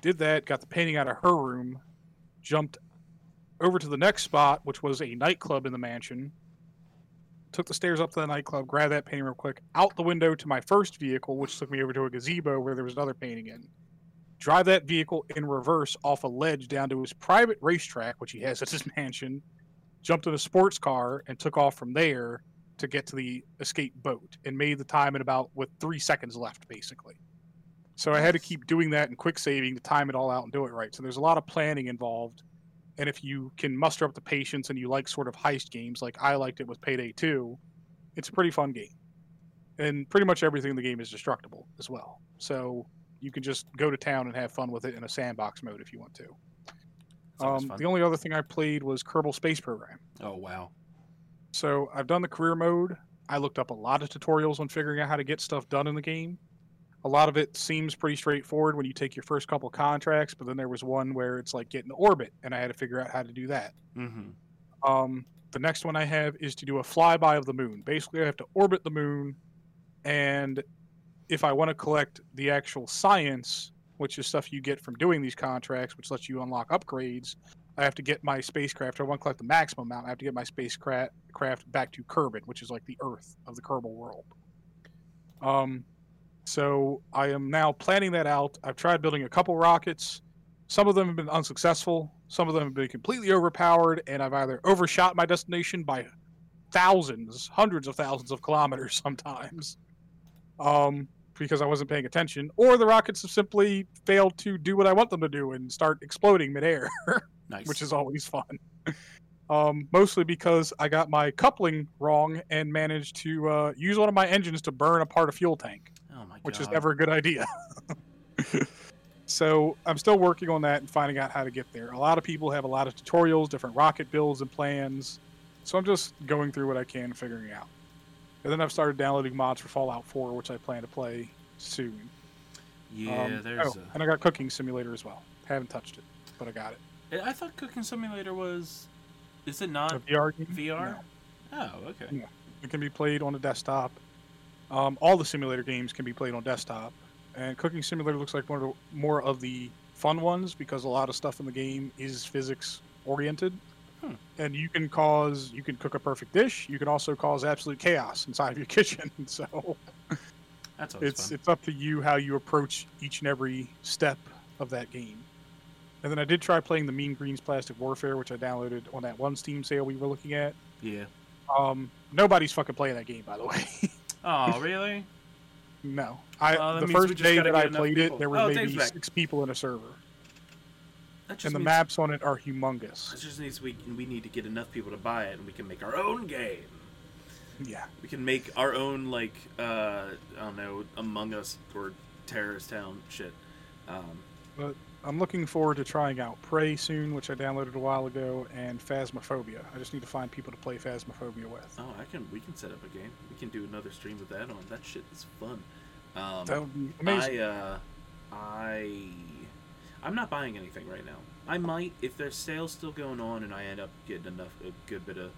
Did that, got the painting out of her room, jumped over to the next spot, which was a nightclub in the mansion. Took the stairs up to the nightclub, grabbed that painting real quick, out the window to my first vehicle, which took me over to a gazebo where there was another painting in. Drive that vehicle in reverse off a ledge down to his private racetrack, which he has at his mansion. Jumped in a sports car and took off from there to get to the escape boat and made the time in about with three seconds left, basically. So I had to keep doing that and quick saving to time it all out and do it right. So there's a lot of planning involved And if you can muster up the patience and you like sort of heist games, like I liked it with Payday 2, it's a pretty fun game. And pretty much everything in the game is destructible as well. So you can just go to town and have fun with it in a sandbox mode if you want to. Um, the only other thing I played was Kerbal Space Program. oh wow. So I've done the career mode. I looked up a lot of tutorials on figuring out how to get stuff done in the game. A lot of it seems pretty straightforward when you take your first couple contracts, but then there was one where it's like getting to orbit, and I had to figure out how to do that. Mm-hmm. Um, the next one I have is to do a flyby of the moon. Basically, I have to orbit the moon, and if I want to collect the actual science, which is stuff you get from doing these contracts, which lets you unlock upgrades, I have to get my spacecraft. I want to collect the maximum amount. I have to get my spacecraft craft back to Kerbin, which is like the Earth of the Kerbal world. Um, so I am now planning that out. I've tried building a couple rockets. Some of them have been unsuccessful. Some of them have been completely overpowered, and I've either overshot my destination by thousands, hundreds of thousands of kilometers sometimes, um, because I wasn't paying attention, or the rockets have simply failed to do what I want them to do and start exploding midair, Nice. which is always fun. Um, mostly because I got my coupling wrong and managed to uh, use one of my engines to burn apart a fuel tank god. which is never a good idea. so I'm still working on that and finding out how to get there. A lot of people have a lot of tutorials, different rocket builds and plans. So I'm just going through what I can and figuring out. And then I've started downloading mods for Fallout 4, which I plan to play soon. Yeah, Um, there's. oh, and I got Cooking Simulator as well. Haven't touched it, but I got it. I thought Cooking Simulator was. Is it not A VR game? VR? No. Oh, okay. It can be played on a desktop. Um, all the simulator games can be played on desktop, and Cooking Simulator looks like one of the, more of the fun ones because a lot of stuff in the game is physics oriented, Hmm. and you can cause you can cook a perfect dish. You can also cause absolute chaos inside of your kitchen. So That's it's fun. it's up to you how you approach each and every step of that game. And then I did try playing the Mean Greens Plastic Warfare, which I downloaded on that one Steam sale we were looking at. Yeah. Um, nobody's fucking playing that game, by the way. Oh, really? No, I Well, the first just day that I played people. it, there were Oh, maybe six people in a server, That just and the means, maps on it are humongous. That just means we we need to get enough people to buy it, and we can make our own game. Yeah, We can make our own like uh, I don't know Among Us or Terrorist Town shit. Um, I'm looking forward to trying out Prey soon, which I downloaded a while ago, and Phasmophobia. I just need to find people to play Phasmophobia with. oh, I can we can set up a game. We can do another stream with that on. That shit is fun. Um, That would be amazing. I uh, I I'm not buying anything right now. I might if there's sales still going on and I end up getting enough a good bit of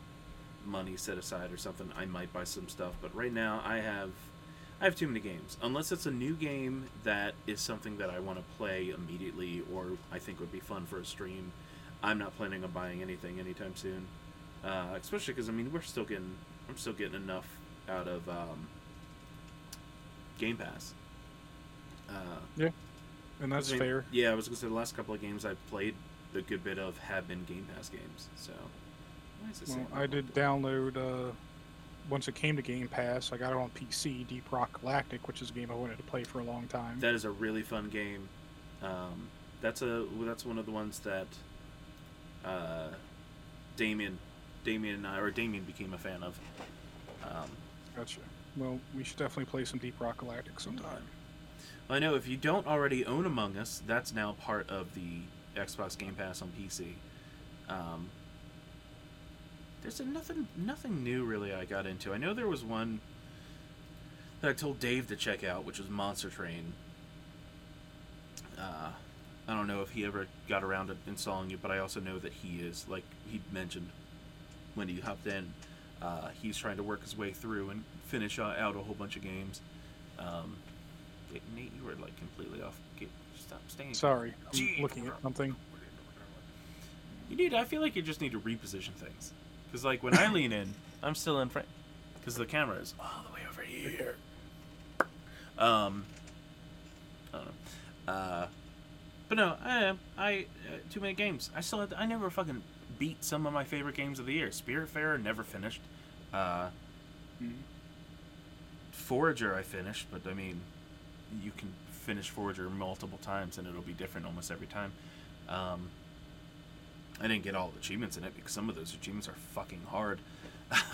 money set aside or something. I might buy some stuff, but right now I have I have too many games. Unless it's a new game that is something that I want to play immediately or I think would be fun for a stream. I'm not planning on buying anything anytime soon. Uh, especially because I mean we're still getting I'm still getting enough out of um, Game Pass. Uh, and that's I mean, fair. Yeah, I was gonna say the last couple of games I've played, a good bit of have been Game Pass games. So, why is it Well, I did download uh, once it came to Game Pass. I got it on PC, Deep Rock Galactic, which is a game I wanted to play for a long time. That is a really fun game. Um, that's a that's one of the ones that uh, Damien, Damien and I, or Damien became a fan of. Um, Gotcha. Well, we should definitely play some Deep Rock Galactic sometime. I know if you don't already own Among Us, that's now part of the Xbox Game Pass on PC. Um, there's a nothing nothing new really I got into. I know there was one that I told Dave to check out, which was Monster Train. Uh, I don't know if he ever got around to installing it, but I also know that he is like he mentioned when he hopped in. Uh, he's trying to work his way through and finish uh, out a whole bunch of games. Um, Nate, you were like completely off. Get, stop staying. Sorry, I'm Gee. looking at something. You need. I feel like you just need to reposition things. Because like when I lean in, I'm still in frame. Because the camera is all the way over here. Um. I don't know. Uh. But no, I I uh, too many games. I still had I never fucking beat some of my favorite games of the year. Spiritfarer never finished. Uh. Mhm. Forager I finished, but I mean, you can finish Forager multiple times and it'll be different almost every time. Um, I didn't get all the achievements in it because some of those achievements are fucking hard.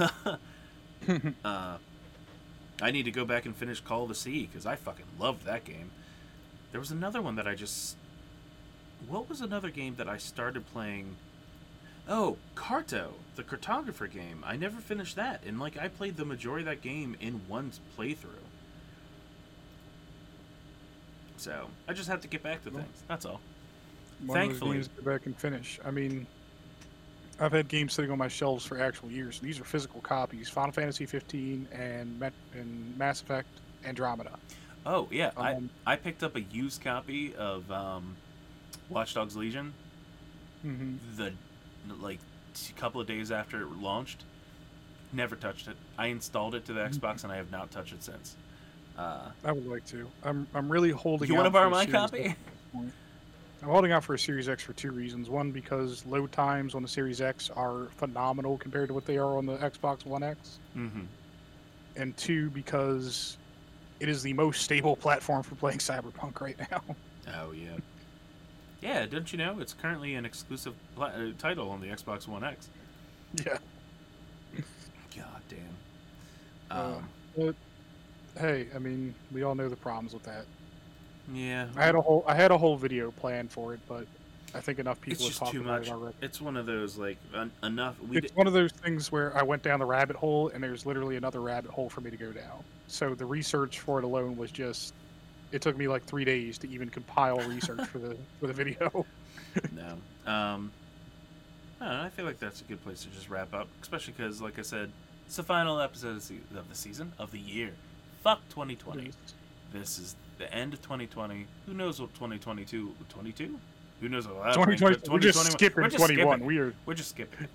uh, I need to go back and finish Call of the Sea because I fucking loved that game. There was another one that I just. What was another game that I started playing? Oh, Carto, the cartographer game. I never finished that, and like I played the majority of that game in one playthrough. So I just have to get back to things. That's all. One of Thankfully. those games go back and finish. I mean, I've had games sitting on my shelves for actual years. These are physical copies: Final Fantasy 15 and Met- and Mass Effect Andromeda. Oh yeah, Um, I I picked up a used copy of um, Watch Dogs Legion hmm the like a couple of days after it launched. Never touched it. I installed it to the Mhm. Xbox and I have not touched it since. Uh, I would like to. I'm I'm really holding. you want to borrow my copy? I'm holding out for a Series X for two reasons. One, because load times on the Series X are phenomenal compared to what they are on the Xbox One X, mm-hmm. and two, because it is the most stable platform for playing Cyberpunk right now. Oh yeah. Yeah, don't you know it's currently an exclusive pla- uh, title on the Xbox One X? yeah. God damn. Uh, Um, But hey, I mean, we all know the problems with that. Yeah. I had a whole I had a whole video planned for it, but I think enough people It's have just talked too about much. it already. It's one of those like un- enough. We It's did, one of those things where I went down the rabbit hole, and there's literally another rabbit hole for me to go down. So the research for it alone was just. It took me like three days to even compile research for the for the video. no. Um, I, know, I feel like that's a good place to just wrap up, especially because, like I said, it's the final episode of the, se- of the season of the year. Fuck 2020. This is the end of 2020. Who knows what 2022? 22? Who knows what? in 2020. We're just 2021. skipping We're just 21. skipping. We are. We're just skipping.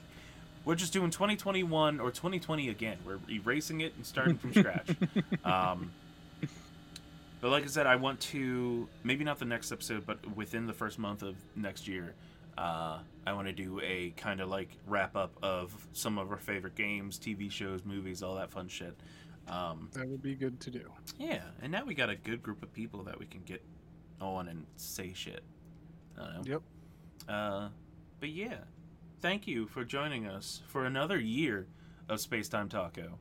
We're just doing 2021 or 2020 again. We're erasing it and starting from scratch. Um, but like I said, I want to maybe not the next episode, but within the first month of next year, uh, I want to do a kind of like wrap up of some of our favorite games, TV shows, movies, all that fun shit. Um, That would be good to do. yeah, and now we got a good group of people that we can get on and say shit. I don't know. Yep. Uh, but yeah, thank you for joining us for another year of Space Time Taco.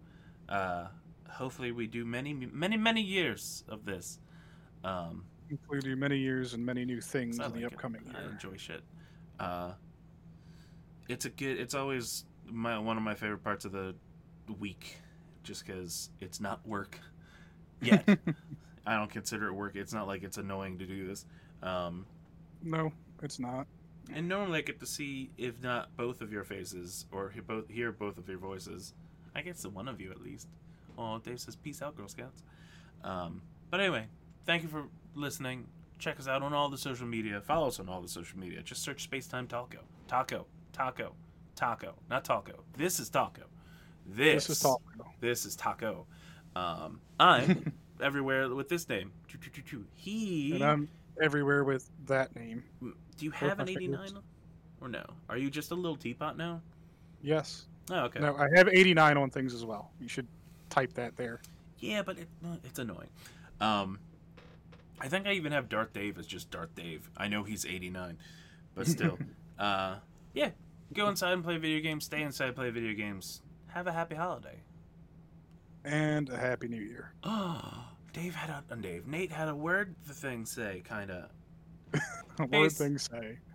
Uh, hopefully, we do many, many, many years of this. Um, do many years and many new things I in the like it. upcoming I year. enjoy shit. Uh, it's a good. It's always my one of my favorite parts of the week, just because it's not work yet. I don't consider it work. It's not like it's annoying to do this. Um, no, it's not. and normally I get to see, if not both of your faces, or he- both hear both of your voices. I guess the one of you at least. Oh, Dave says, "Peace out, Girl Scouts." Um, but anyway, thank you for listening. Check us out on all the social media. Follow us on all the social media. Just search Spacetime Taco. Taco. Taco. Taco. Not taco. This is taco. This, This is Taco. This is taco. Um, I'm everywhere with this name. He. And I'm everywhere with that name. Do you have an 89? fingers. Or no? Are you just a little teapot now? Yes. Oh, okay. No, I have 89 on things as well. You should type that there. Yeah, but it, uh, it's annoying. Um, I think I even have Darth Dave as just Darth Dave. I know he's 89, but still. uh, yeah, go inside and play video games. Stay inside, play video games. Have a happy holiday. And a happy new year. Oh, Dave had a Dave. Nate had a word the thing say, kind of. Peace. things say?